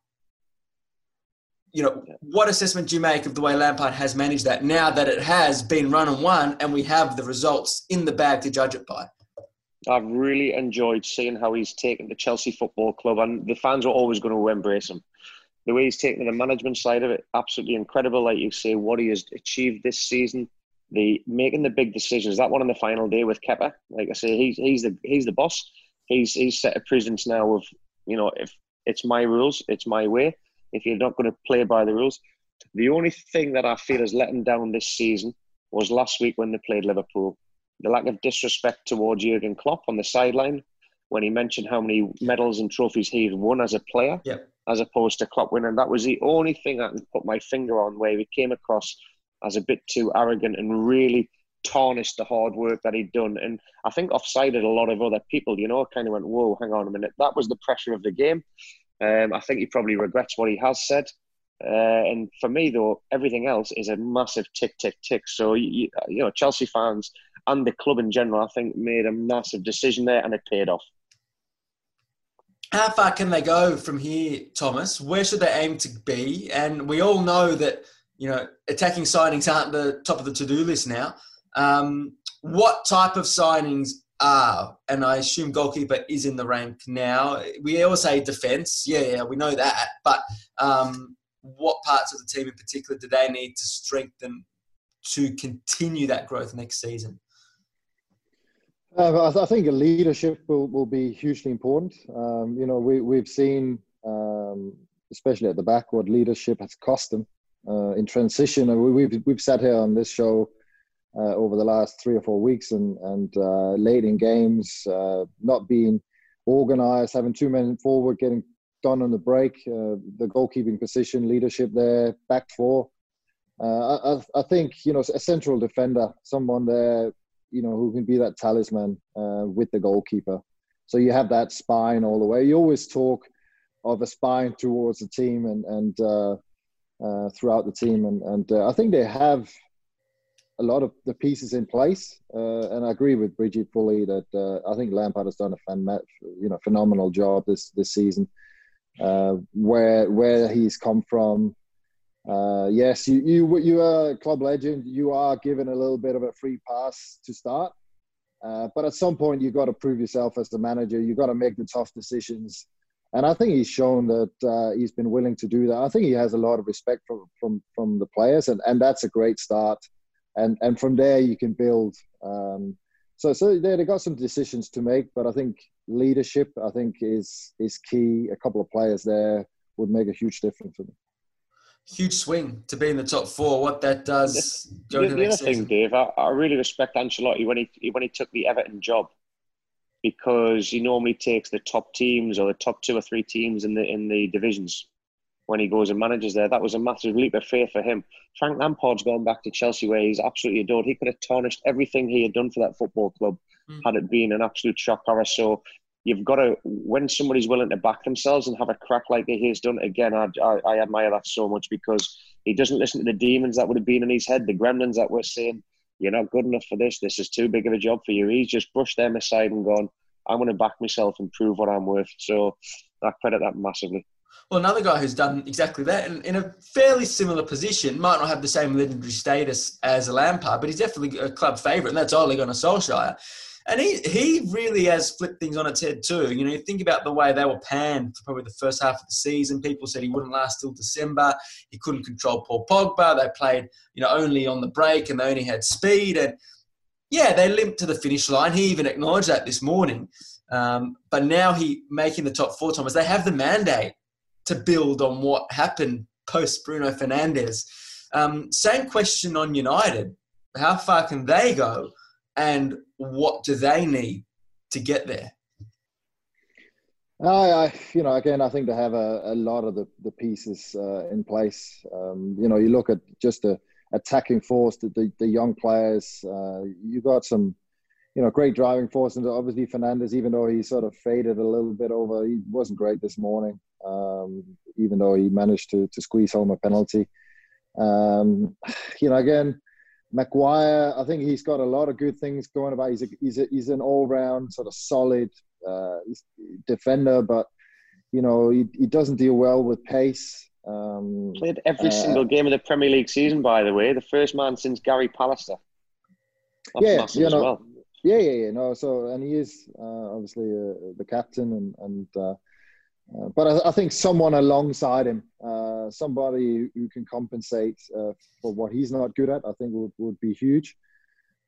You know, what assessment do you make of the way Lampard has managed that now that it has been run and won and we have the results in the bag to judge it by? I've really enjoyed seeing how he's taken the Chelsea Football Club, and the fans are always going to embrace him. The way he's taken the management side of it, absolutely incredible. Like you say, what he has achieved this season, the making the big decisions. That one on the final day with Kepa, like I say, he's he's the he's the boss. He's he's set a presence now of you know if it's my rules, it's my way. If you're not going to play by the rules, the only thing that I feel has let him down this season was last week when they played Liverpool the lack of disrespect towards Jurgen Klopp on the sideline when he mentioned how many medals and trophies he had won as a player, yep. as opposed to Klopp winning. That was the only thing I can put my finger on where he came across as a bit too arrogant and really tarnished the hard work that he'd done. And I think offsided a lot of other people, you know, kind of went, whoa, hang on a minute. That was the pressure of the game. Um, I think he probably regrets what he has said. Uh, and for me, though, everything else is a massive tick, tick, tick. So, you, you know, Chelsea fans and the club in general, I think, made a massive decision there and it paid off. How far can they go from here, Thomas? Where should they aim to be? And we all know that, you know, attacking signings aren't the top of the to do list now. Um, what type of signings are, and I assume goalkeeper is in the rank now. We always say defence, yeah, yeah, we know that. But um, what parts of the team in particular do they need to strengthen to continue that growth next season? Uh, I, think leadership will, will be hugely important. Um, you know, we, we've seen, um, especially at the back, what leadership has cost them uh, in transition. We've, we've sat here on this show uh, over the last three or four weeks and, and uh, late in games, uh, not being organized, having two men forward, getting done on the break, uh, the goalkeeping position, leadership there, back four. I, I think, you know, a central defender, someone there you know, who can be that talisman uh, with the goalkeeper. So you have that spine all the way. You always talk of a spine towards the team and and uh, uh, throughout the team, and and uh, I think they have a lot of the pieces in place. Uh, and I agree with Bridgey fully that uh, I think Lampard has done a fan, you know, phenomenal job this this season. where where he's come from, uh, yes, you, you you are a club legend. You are given a little bit of a free pass to start, uh, but at some point you've got to prove yourself as the manager. You've got to make the tough decisions, and I think he's shown that uh, he's been willing to do that. I think he has a lot of respect from from from the players, and, and that's a great start. And and from there you can build. Um, so so they they got some decisions to make, but I think leadership I think is is key. A couple of players there would make a huge difference for them huge swing to be in the top four. What that does the, the, the other thing, Dave, I, I, really respect Ancelotti when he when he took the Everton job because he normally takes the top teams or the top two or three teams in the in the divisions when he goes and manages there. That was a massive leap of faith for him. Frank Lampard's gone back to Chelsea where he's absolutely adored. He could have tarnished everything he had done for that football club mm. had it been an absolute shock horror. So you've got to when somebody's willing to back themselves and have a crack like he has done again I, I, I, admire that so much because he doesn't listen to the demons that would have been in his head the gremlins that were saying you're not good enough for this this is too big of a job for you he's just brushed them aside and gone i'm going to back myself and prove what i'm worth so i credit that massively well, another guy who's done exactly that in, in a fairly similar position, might not have the same legendary status as a Lampard, but he's definitely a club favourite, and that's Ole Gunnar Solskjaer. And he, he really has flipped things on its head too. You know, you think about the way they were panned for probably the first half of the season. People said he wouldn't last till December. He couldn't control Paul Pogba. They played, you know, only on the break and they only had speed. And yeah, they limped to the finish line. He even acknowledged that this morning. Um, but now he making the top four, Thomas. They have the mandate to build on what happened post Bruno Fernandes. Um, same question on United. How far can they go, and what do they need to get there? I, I, you know, again, I think they have a, a lot of the, the pieces uh, in place. Um, you know, you look at just the attacking force, the, the, the young players. Uh, you got some, you know, great driving force, and obviously Fernandes, even though he sort of faded a little bit over, he wasn't great this morning. Um, even though he managed to to squeeze home a penalty. Um, you know, again, Maguire, I think he's got a lot of good things going about. He's a, he's a, he's an all round sort of solid uh, defender, but you know he, he doesn't deal well with pace. Um, Played every uh, single game of the Premier League season, by the way. The first man since Gary Pallister. That's yeah, you know, well. Yeah, yeah, yeah. No, so and he is uh, obviously uh, the captain, and and uh, uh, but I, I, think someone alongside him, uh, somebody who can compensate uh, for what he's not good at, I think would, would be huge.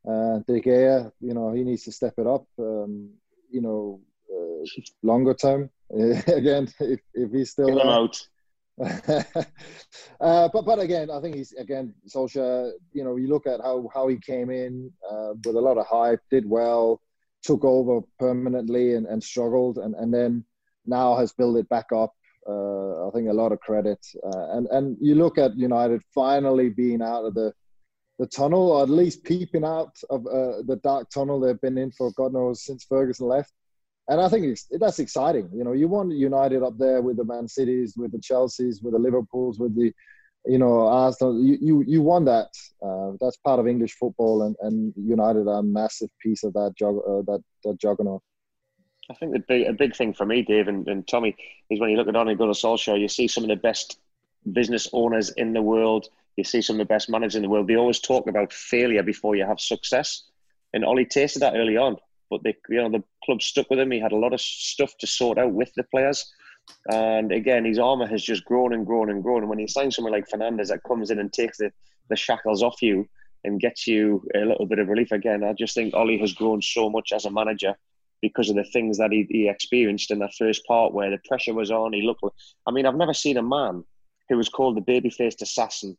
Uh, De Gea, you know, he needs to step it up. Um, you know, uh, longer term, (laughs) again, if, if he's still out. (laughs) uh, but but again, I think he's again Solskjaer. You know, you look at how how he came in uh, with a lot of hype, did well, took over permanently, and, and struggled, and and then now has built it back up. Uh, I think a lot of credit. Uh, and and you look at United finally being out of the the tunnel, or at least peeping out of uh, the dark tunnel they've been in for God knows since Ferguson left. And I think that's exciting. You know, you want United up there with the Man Cities, with the Chelseas, with the Liverpools, with the you know Arsenal. You you, you want that. Uh, that's part of English football, and, and United are a massive piece of that jug, uh, that that juggernaut. I think the big, a big thing for me, Dave and, and Tommy, is when you look at Ole Gunnar Solskjaer, you see some of the best business owners in the world. You see some of the best managers in the world. They always talk about failure before you have success, and Ollie tasted that early on. But the you know the club stuck with him. He had a lot of stuff to sort out with the players, and again, his armor has just grown and grown and grown. And when he signs someone like Fernandes that comes in and takes the, the shackles off you and gets you a little bit of relief again, I just think Ollie has grown so much as a manager because of the things that he, he experienced in that first part where the pressure was on. He looked. I mean, I've never seen a man who was called the baby-faced assassin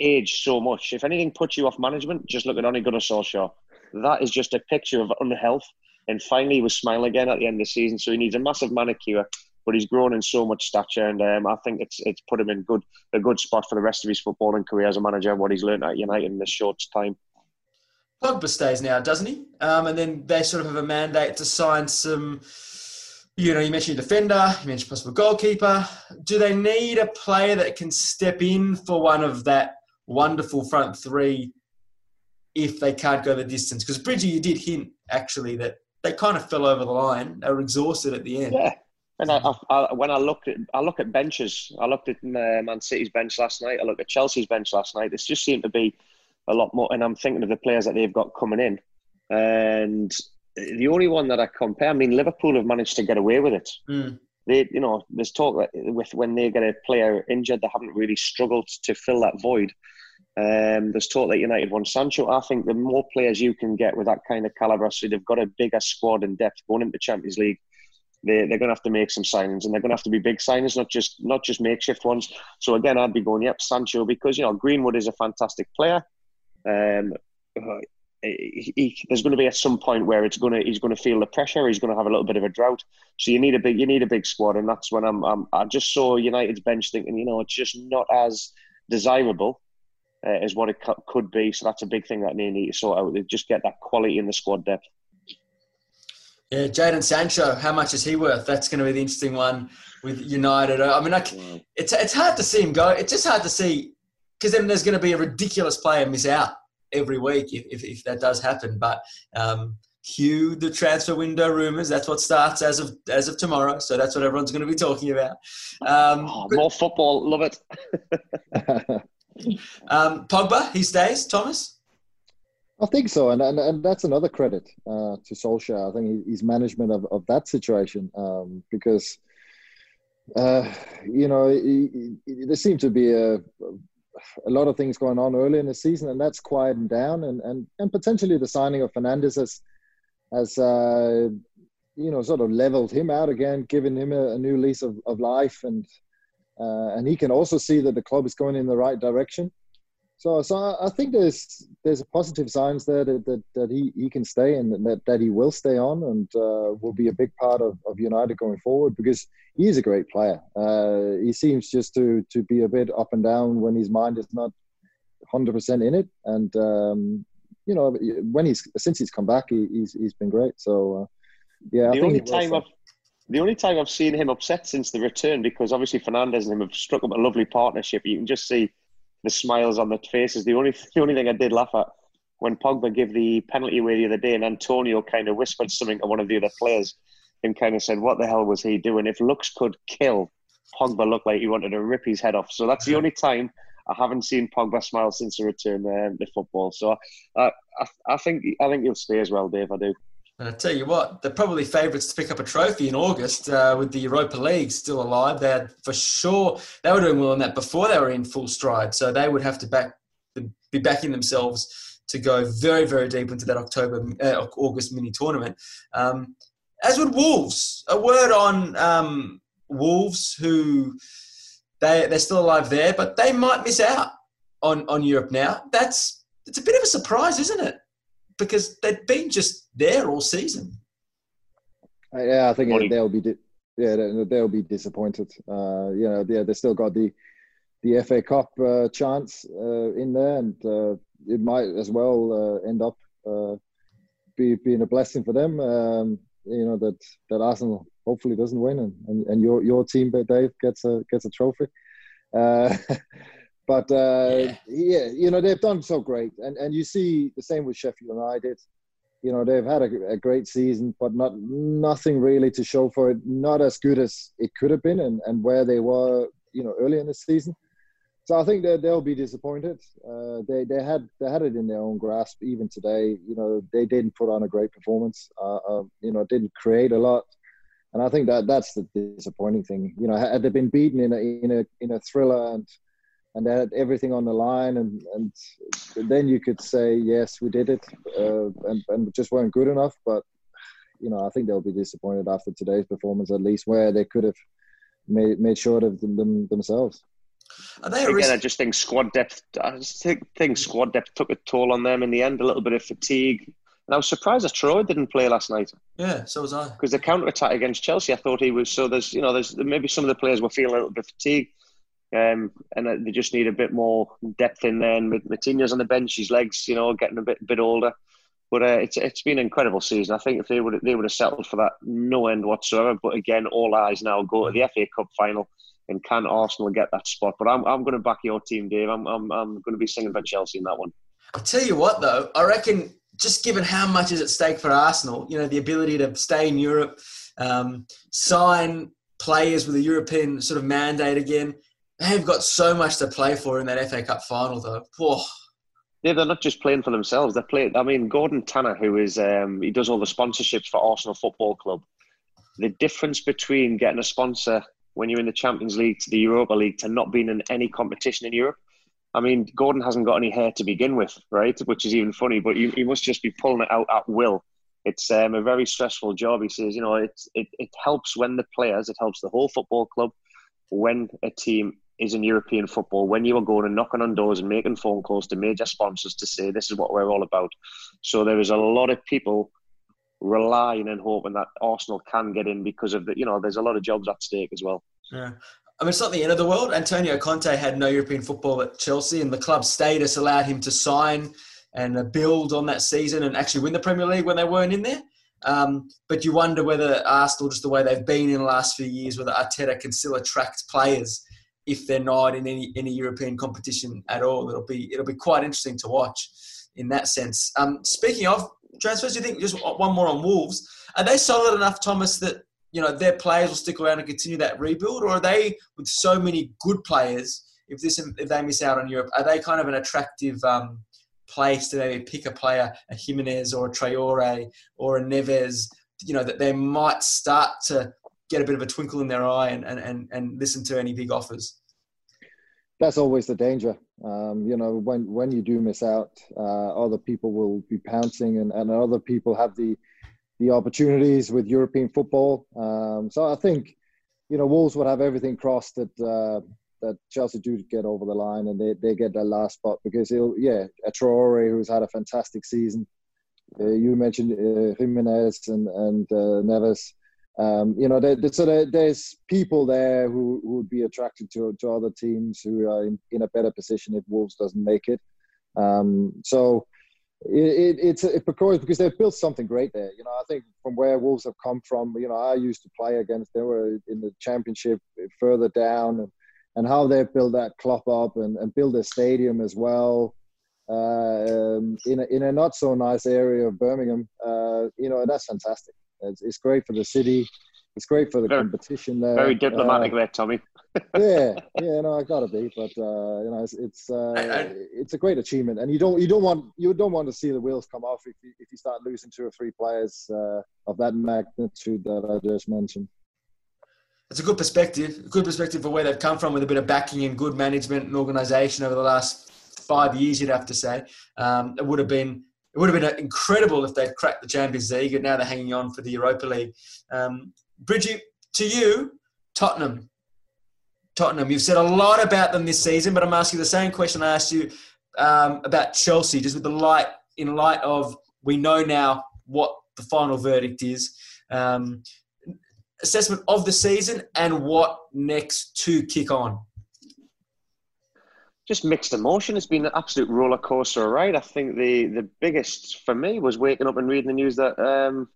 age so much. If anything puts you off management, just look at Ole Gunnar Solskjaer. That is just a picture of unhealth. And finally, he was smiling again at the end of the season. So he needs a massive manicure, but he's grown in so much stature, and um, I think it's it's put him in good a good spot for the rest of his footballing career as a manager. What he's learned at United in this short time. Pogba stays now, doesn't he? Um, and then they sort of have a mandate to sign some. You know, you mentioned defender, you mentioned possible goalkeeper. Do they need a player that can step in for one of that wonderful front three if they can't go the distance? Because Bridgey, you did hint actually that they kind of fell over the line. They were exhausted at the end. Yeah. And I, I, when I look at I look at benches, I looked at uh, Man City's bench last night. I looked at Chelsea's bench last night. It just seemed to be a lot more. And I'm thinking of the players that they've got coming in. And the only one that I compare, I mean, Liverpool have managed to get away with it. Mm. They, you know, there's talk that with when they get a player injured, they haven't really struggled to fill that void. Um, there's talk that United won Sancho. I think the more players you can get with that kind of caliber, so they've got a bigger squad and depth going into Champions League. They, they're going to have to make some signings, and they're going to have to be big signings, not just not just makeshift ones. So again, I'd be going, yep, Sancho, because you know Greenwood is a fantastic player. Um, he, he, there's going to be at some point where it's going to he's going to feel the pressure. He's going to have a little bit of a drought. So you need a big you need a big squad, and that's when I'm, I'm I just saw United's bench thinking, you know, it's just not as desirable uh, as what it could be. So that's a big thing that they need to sort out. They just get that quality in the squad depth. Yeah, Jaden Sancho, how much is he worth? That's going to be the interesting one with United. I mean, I, it's it's hard to see him go. It's just hard to see because then there's going to be a ridiculous player miss out every week if, if, if that does happen. But um, cue the transfer window rumors. That's what starts as of as of tomorrow. So that's what everyone's going to be talking about. Um, oh, more football, love it. (laughs) um, Pogba, he stays. Thomas. I think so, and and, and that's another credit uh, to Solskjaer. I think his management of, of that situation um, because uh, you know he, he, there seemed to be a a lot of things going on early in the season, and that's quieting down, and and and potentially the signing of Fernandes has has uh, you know sort of leveled him out again, giving him a, a new lease of, of life, and uh, and he can also see that the club is going in the right direction. So, so I think there's there's a positive signs there that, that, that he, he can stay and that, that he will stay on and uh, will be a big part of, of United going forward because he is a great player. Uh, he seems just to to be a bit up and down when his mind is not 100% in it. And um, you know, when he's since he's come back, he, he's he's been great. So uh, yeah, the I think only time I've the only time I've seen him upset since the return because obviously Fernandes and him have struck up a lovely partnership. You can just see the smiles on their faces. The only (laughs) the only thing I did laugh at when Pogba gave the penalty away the other day, and Antonio kind of whispered something to one of the other players and kind of said, "What the hell was he doing?" If looks could kill, Pogba looked like he wanted to rip his head off. So that's the only time I haven't seen Pogba smile since the return uh, to football. So uh, I, I think I think he'll stay as well, Dave. I do. And I tell you what, they're probably favourites to pick up a trophy in August uh, with the Europa League still alive. They had for sure they were doing well in that before they were in full stride, so they would have to back be backing themselves to go very very deep into that October uh, August mini tournament. Um, as would Wolves. A word on um, Wolves, who they they're still alive there, but they might miss out on on Europe now. That's it's a bit of a surprise, isn't it? Because they've been just there all season. Uh, yeah, I think Money. they'll be. Yeah, they'll be disappointed. Uh, you know, yeah, they still got the the FA Cup uh, chance uh, in there, and uh, it might as well uh, end up be being a blessing for them. Um, you know that that Arsenal hopefully doesn't win, and, and, and your your team, Dave, gets a gets a trophy. (laughs) But uh, yeah. yeah. you know they've done so great, and and you see the same with Sheffield United. You know they've had a, a, great season, but not nothing really to show for it. Not as good as it could have been, and, and where they were, you know, early in the season. So I think that they'll be disappointed. Uh, they they had they had it in their own grasp even today. You know they didn't put on a great performance. Uh, uh, you know didn't create a lot, and I think that that's the disappointing thing. You know had they been beaten in a in a in a thriller and and they had everything on the line, and and then you could say yes, we did it, uh, and and just weren't good enough. But you know, I think they'll be disappointed after today's performance, at least where they could have made made short of them, them themselves. Are they Again, I just think squad depth. I just think, think squad depth took a toll on them in the end. A little bit of fatigue. And I was surprised that Troy didn't play last night. Yeah, so was I. Because the counter attack against Chelsea, I thought he was. So there's, you know, there's maybe some of the players were feeling a little bit fatigued. Um, and they just need a bit more depth in there. And Moutinho's on the bench, his legs, you know, getting a bit bit older. But uh, it's it's been an incredible season. I think if they would they would have settled for that, no end whatsoever. But again, all eyes now go to the FA Cup final, and can Arsenal get that spot? But I'm I'm going to back your team, Dave. I'm I'm I'm going to be singing about Chelsea in that one. I tell you what, though, I reckon just given how much is at stake for Arsenal, you know, the ability to stay in Europe, um, sign players with a European sort of mandate again They've got so much to play for in that FA Cup final, though. Whoa. Yeah, they're not just playing for themselves. They're playing. I mean, Gordon Tanner, who is um, he does all the sponsorships for Arsenal Football Club. The difference between getting a sponsor when you're in the Champions League to the Europa League to not being in any competition in Europe. I mean, Gordon hasn't got any hair to begin with, right? Which is even funny. But you, you must just be pulling it out at will. It's um, a very stressful job. He says, you know, it, it it helps when the players, it helps the whole football club when a team is in European football when you are going and knocking on doors and making phone calls to major sponsors to say this is what we're all about. So there is a lot of people relying and hoping that Arsenal can get in because of the you know there's a lot of jobs at stake as well. Yeah. I mean, it's not the end of the world. Antonio Conte had no European football at Chelsea, and the club status allowed him to sign and build on that season and actually win the Premier League when they weren't in there. Um, but you wonder whether Arsenal, just the way they've been in the last few years, whether Arteta can still attract players if they're not in any, any European competition at all. It'll be it'll be quite interesting to watch in that sense. Um, speaking of transfers, do you think just one more on Wolves? Are they solid enough, Thomas, that you know their players will stick around and continue that rebuild, or are they with so many good players? If this if they miss out on Europe, are they kind of an attractive um, place to maybe pick a player, a Jimenez or a Traore or a Neves, you know, that they might start to get a bit of a twinkle in their eye and, and, and, and listen to any big offers? That's always the danger. Um, you know, when, when you do miss out, uh, other people will be pouncing and, and other people have the, the opportunities with European football. Um, so I think, you know, Wolves would have everything crossed that uh, that Chelsea do get over the line and they, they get that last spot because he'll yeah a who's had a fantastic season. Uh, you mentioned uh, Jimenez and and uh, Neves. Um, you know, so there's people there who, who would be attracted to to other teams who are in, in a better position if Wolves doesn't make it. Um, so it, it, it's it, because they've built something great there. You know, I think from where Wolves have come from. You know, I used to play against. They were in the championship further down, and and how they've built that club up and, and build a stadium as well uh, um, in, a, in a not so nice area of Birmingham. Uh, you know, that's fantastic. It's, it's, great for the city. It's great for the very, competition there. Very diplomatic uh, there, Tommy. (laughs) yeah, yeah, no, I gotta be, but uh, you know, it's it's, uh, I, I, it's a great achievement, and you don't you don't want you don't want to see the wheels come off if you, if you start losing two or three players uh, of that magnitude that I just mentioned it's a good perspective, a good perspective for where they've come from with a bit of backing and good management and organisation over the last five years. You'd have to say um, it would have been it would have been incredible if they'd cracked the Champions League, and now they're hanging on for the Europa League. Um, Bridgey, to you, Tottenham. Tottenham. You've said a lot about them this season, but I'm asking the same question I asked you um, about Chelsea, just with the light in light of we know now what the final verdict is. Um, assessment of the season and what next to kick on? Just mixed emotion. It's been an absolute roller coaster ride. I think the the biggest for me was waking up and reading the news that um,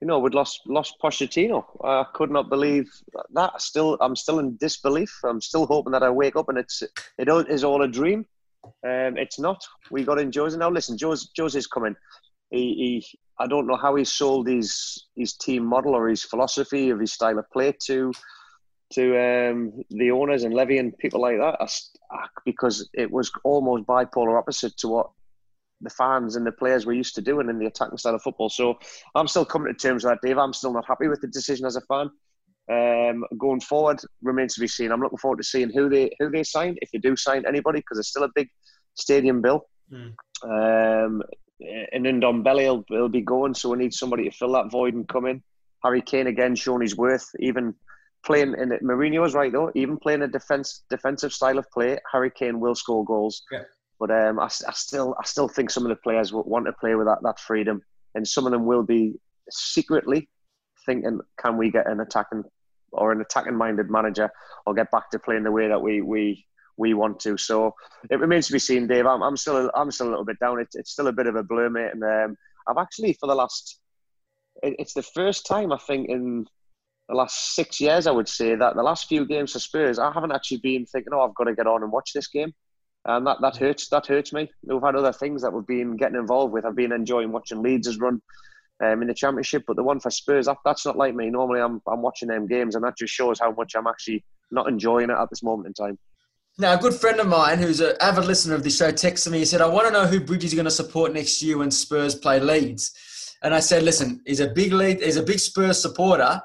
you know we'd lost lost Pochettino. I could not believe that. Still, I'm still in disbelief. I'm still hoping that I wake up and it's it is all a dream. Um, it's not. We got in Jose now. Listen, Jose Jose's coming. He, he I don't know how he sold his his team model or his philosophy of his style of play to to um, the owners and Levy and people like that, because it was almost bipolar opposite to what the fans and the players were used to doing in the attacking style of football. So I'm still coming to terms with that, Dave. I'm still not happy with the decision as a fan. Um, going forward remains to be seen. I'm looking forward to seeing who they who they sign if they do sign anybody because it's still a big stadium bill. Mm. Um, and Ndombele will, will be going, so we need somebody to fill that void and come in. Harry Kane again showing his worth, even playing in it. Mourinho is right though. Even playing a defense defensive style of play, Harry Kane will score goals. Yeah. But um, I, I still I still think some of the players want to play with that, that freedom, and some of them will be secretly thinking, can we get an attacking or an attacking minded manager, or get back to playing the way that we we we want to. So it remains to be seen, Dave. I'm, I'm still I'm still a little bit down. It, it's still a bit of a blur, mate. And um, I've actually for the last it, it's the first time I think in the last six years I would say that the last few games for Spurs I haven't actually been thinking oh I've got to get on and watch this game. And that, that hurts. That hurts me. We've had other things that we've been getting involved with. I've been enjoying watching Leeds' run um, in the championship, but the one for Spurs, that, that's not like me. Normally, I'm I'm watching them games, and that just shows how much I'm actually not enjoying it at this moment in time. Now, a good friend of mine who's an avid listener of the show texted me. He said, I want to know who Bridges is going to support next year when Spurs play Leeds. And I said, listen, he's a big lead, he's a big Spurs supporter.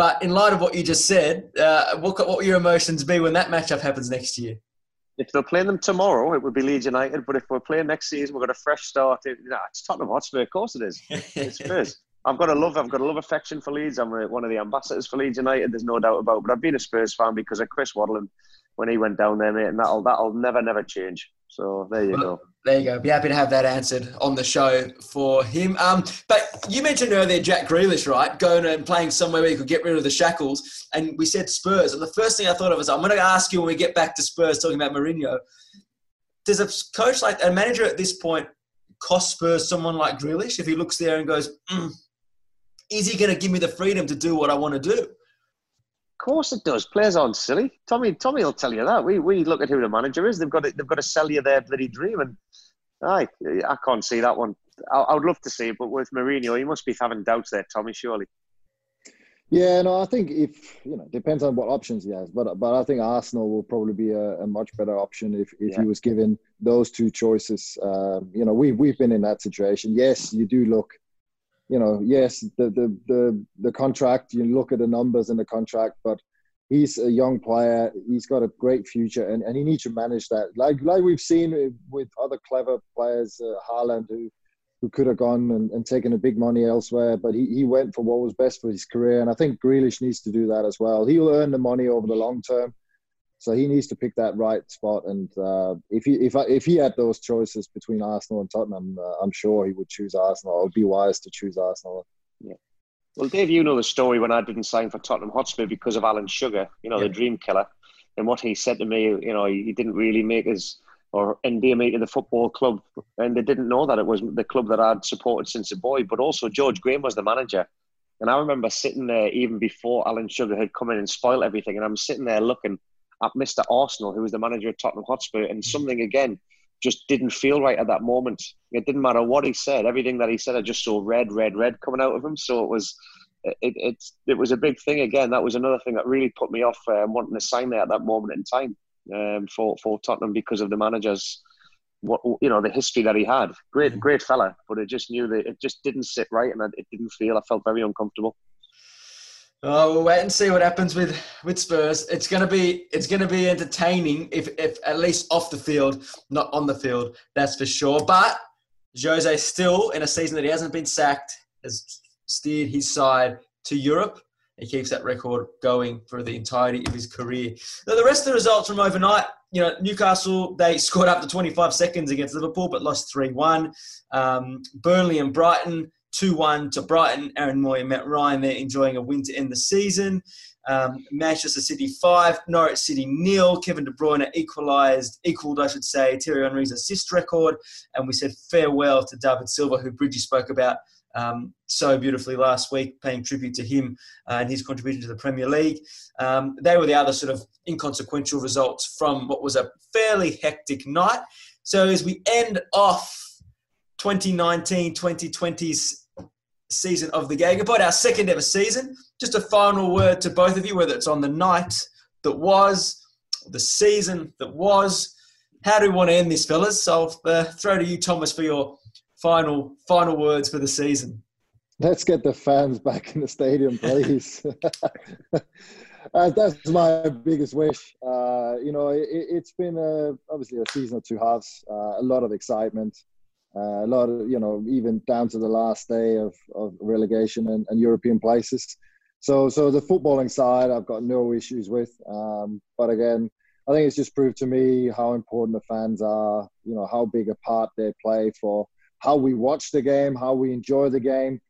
But in light of what you just said, uh, what, what will your emotions be when that matchup happens next year? If they're playing them tomorrow, it would be Leeds United. But if we're playing next season, we've got a fresh start. It, know, it's Tottenham Hotspur, of course it is. It's (laughs) Spurs. I've got a love. I've got a love affection for Leeds. I'm a, one of the ambassadors for Leeds United. There's no doubt about. It. But I've been a Spurs fan because of Chris Waddle when he went down there, mate, and that'll that'll never never change. So there you well, go. There you go. Be happy to have that answered on the show for him. Um, but you mentioned earlier Jack Grealish, right? Going and playing somewhere where you could get rid of the shackles. And we said Spurs. And the first thing I thought of was I'm going to ask you when we get back to Spurs talking about Mourinho. Does a coach like a manager at this point cost Spurs someone like Grealish if he looks there and goes, mm, is he going to give me the freedom to do what I want to do? Course it does. Players aren't silly. Tommy, Tommy will tell you that. We we look at who the manager is. They've got to, they've got to sell you their bloody dream, and I I can't see that one. I, I would love to see it, but with Mourinho, he must be having doubts there, Tommy. Surely. Yeah, no, I think if you know, depends on what options he has, but but I think Arsenal will probably be a, a much better option if, if yeah. he was given those two choices. Um, you know, we we've been in that situation. Yes, you do look, you know, yes, the the the the contract. You look at the numbers in the contract, but he's a young player. He's got a great future, and, and he needs to manage that. Like like we've seen with other clever players, uh, Haaland, who who could have gone and, and taken a big money elsewhere, but he, he went for what was best for his career. And I think Grealish needs to do that as well. He'll earn the money over the long term. So he needs to pick that right spot. And uh, if he if if he had those choices between Arsenal and Tottenham, uh, I'm sure he would choose Arsenal. It would be wise to choose Arsenal. Yeah. Well, Dave, you know the story when I didn't sign for Tottenham Hotspur because of Alan Sugar, you know, yeah. the dream killer, and what he said to me. You know, he didn't really make his or NDMA to the football club, and they didn't know that it was the club that I'd supported since a boy. But also, George Graham was the manager, and I remember sitting there even before Alan Sugar had come in and spoiled everything, and I'm sitting there looking at Mr. Arsenal, who was the manager of Tottenham Hotspur, and something again just didn't feel right at that moment. It didn't matter what he said; everything that he said, I just saw red, red, red coming out of him. So it was. It, it, it was a big thing again. That was another thing that really put me off um, wanting to sign there at that moment in time um, for for Tottenham because of the managers, what you know, the history that he had. Great, mm. great fella, but it just knew that it just didn't sit right, and it didn't feel. I felt very uncomfortable. Oh, we'll wait and see what happens with with Spurs. It's gonna be it's gonna be entertaining if if at least off the field, not on the field. That's for sure. But Jose still in a season that he hasn't been sacked has steered his side to Europe he keeps that record going for the entirety of his career. Now, the rest of the results from overnight, you know, Newcastle, they scored up to 25 seconds against Liverpool, but lost 3 1. Um, Burnley and Brighton, 2 1 to Brighton. Aaron Mooy and Matt Ryan, they're enjoying a win to end the season. Um, Manchester City 5, Norwich City nil. Kevin De Bruyne equalised, equalled, I should say, Thierry Henry's assist record. And we said farewell to David Silva, who Bridgey spoke about um, so beautifully last week, paying tribute to him uh, and his contribution to the Premier League. Um, they were the other sort of inconsequential results from what was a fairly hectic night. So as we end off 2019 2020's season of the GegenPod, our second ever season, just a final word to both of you, whether it's on the night that was, the season that was. How do we want to end this, fellas? So I'll uh, throw to you, Thomas, for your final final words for the season. Let's get the fans back in the stadium, please. (laughs) uh, that's my biggest wish. Uh, you know, it, has been a, obviously a season of two halves, uh, a lot of excitement, uh, a lot of, you know, even down to the last day of, of relegation and, and European places. So, so the footballing side, I've got no issues with. Um, but again, I think it's just proved to me how important the fans are. You know how big a part they play for how we watch the game, how we enjoy the game.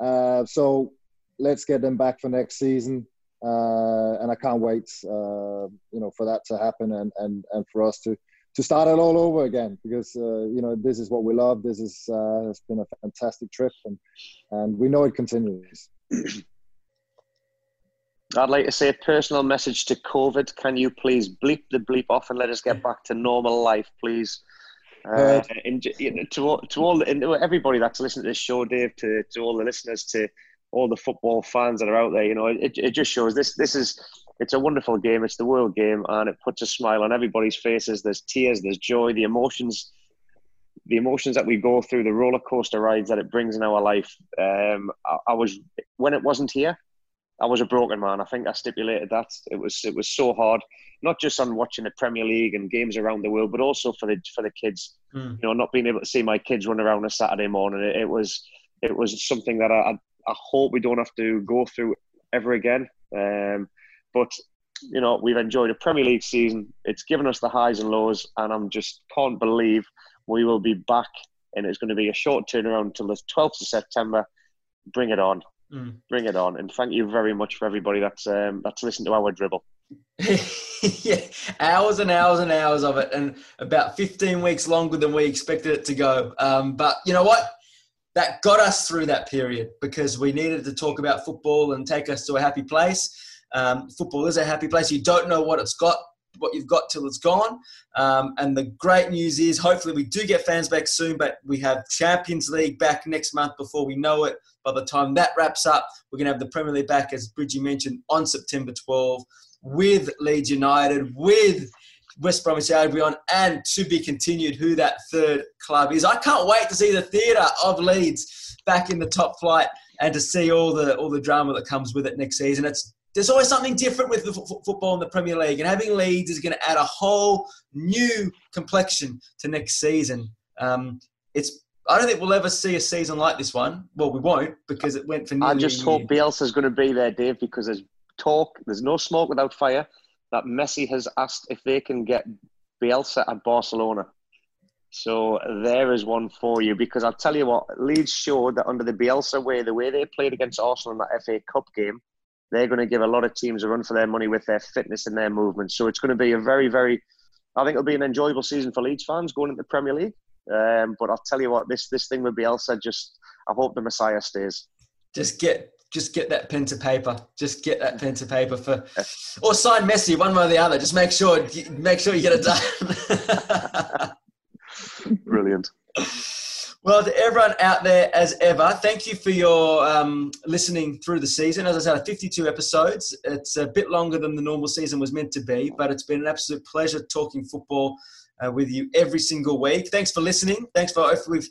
Uh, so let's get them back for next season. Uh, and I can't wait, uh, you know, for that to happen and, and, and for us to, to start it all over again because, uh, you know, this is what we love. This is, uh, it's been a fantastic trip and, and we know it continues. (clears throat) I'd like to say a personal message to COVID. Can you please bleep the bleep off and let us get back to normal life, please? Uh, and you know, to all, to all and everybody that's listening to this show, Dave, to, to all the listeners, to all the football fans that are out there, you know, it, it just shows this this is it's a wonderful game. It's the world game, and it puts a smile on everybody's faces. There's tears, there's joy, the emotions, the emotions that we go through, the roller coaster rides that it brings in our life. Um, I, I was when it wasn't here, I was a broken man. I think I stipulated that it was it was so hard, not just on watching the Premier League and games around the world, but also for the for the kids. Mm. You know, not being able to see my kids run around a Saturday morning. It, it was it was something that I, I hope we don't have to go through ever again. Um, but you know, we've enjoyed a Premier League season. It's given us the highs and lows, and I'm just can't believe we will be back. And it's going to be a short turnaround until the 12th of September. Bring it on. Mm. Bring it on, and thank you very much for everybody that's um, that's listened to our dribble. (laughs) yeah, hours and hours and hours of it, and about 15 weeks longer than we expected it to go. Um, but you know what? That got us through that period because we needed to talk about football and take us to a happy place. Um, football is a happy place. You don't know what it's got what you've got till it's gone. Um, and the great news is, hopefully, we do get fans back soon, but we have Champions League back next month before we know it. By the time that wraps up, we're going to have the Premier League back, as Bridgey mentioned, on September 12 with Leeds United, with West Bromwich Albion, and to be continued who that third club is. I can't wait to see the theatre of Leeds back in the top flight and to see all the all the drama that comes with it next season. It's there's always something different with the f- football in the Premier League, and having Leeds is going to add a whole new complexion to next season. Um, it's I don't think we'll ever see a season like this one. Well, we won't because it went for. I just hope Bielsa's going to be there, Dave, because there's talk. There's no smoke without fire. That Messi has asked if they can get Bielsa at Barcelona. So there is one for you because I'll tell you what, Leeds showed that under the Bielsa way, the way they played against Arsenal in that FA Cup game, they're going to give a lot of teams a run for their money with their fitness and their movement. So it's going to be a very, very, I think it'll be an enjoyable season for Leeds fans going into the Premier League. Um, but I'll tell you what, this this thing with Bielsa, just I hope the Messiah stays. Just get just get that pen to paper. Just get that pen to paper for, or sign Messi one way or the other. Just make sure make sure you get it done. (laughs) Brilliant. Well, to everyone out there, as ever, thank you for your um, listening through the season. As I said, 52 episodes. It's a bit longer than the normal season was meant to be, but it's been an absolute pleasure talking football uh, with you every single week. Thanks for listening. Thanks for if we've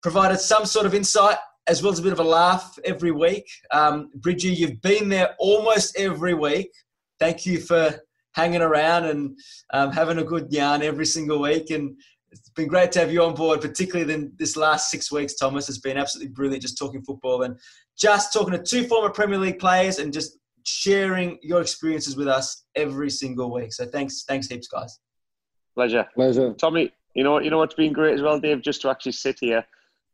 provided some sort of insight as well as a bit of a laugh every week. Um, Bridgey, you've been there almost every week. Thank you for hanging around and um, having a good yarn every single week. And it's been great to have you on board, particularly in this last six weeks, Thomas. It's been absolutely brilliant just talking football and just talking to two former Premier League players and just sharing your experiences with us every single week. So thanks, thanks heaps, guys. Pleasure. Pleasure. Tommy, you know, you know what's been great as well, Dave, just to actually sit here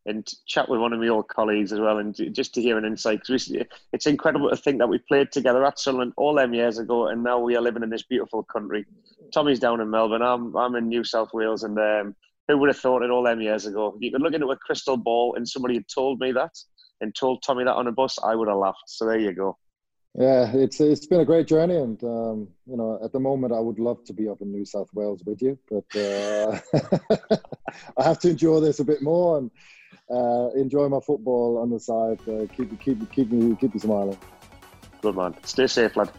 and chat with one of my old colleagues as well, and just to hear an insight. Cause it's incredible to think that we played together at Sunderland all them years ago, and now we are living in this beautiful country. Tommy's down in Melbourne. I'm I'm in New South Wales, and um, who would have thought it all them years ago? You could look into a crystal ball, and somebody had told me that, and told Tommy that on a bus, I would have laughed. So there you go. Yeah, it's it's been a great journey, and um, you know, at the moment, I would love to be up in New South Wales with you, but uh, (laughs) I have to endure this a bit more and uh, enjoy my football on the side. Uh, keep keep keep me keep me smiling. Good man. Stay safe, lad.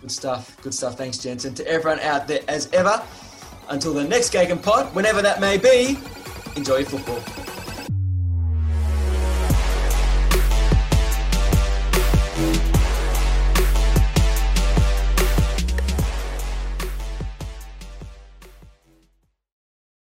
Good stuff. Good stuff. Thanks, Jensen. To everyone out there, as ever, until the next GegenPod, whenever that may be, enjoy your football.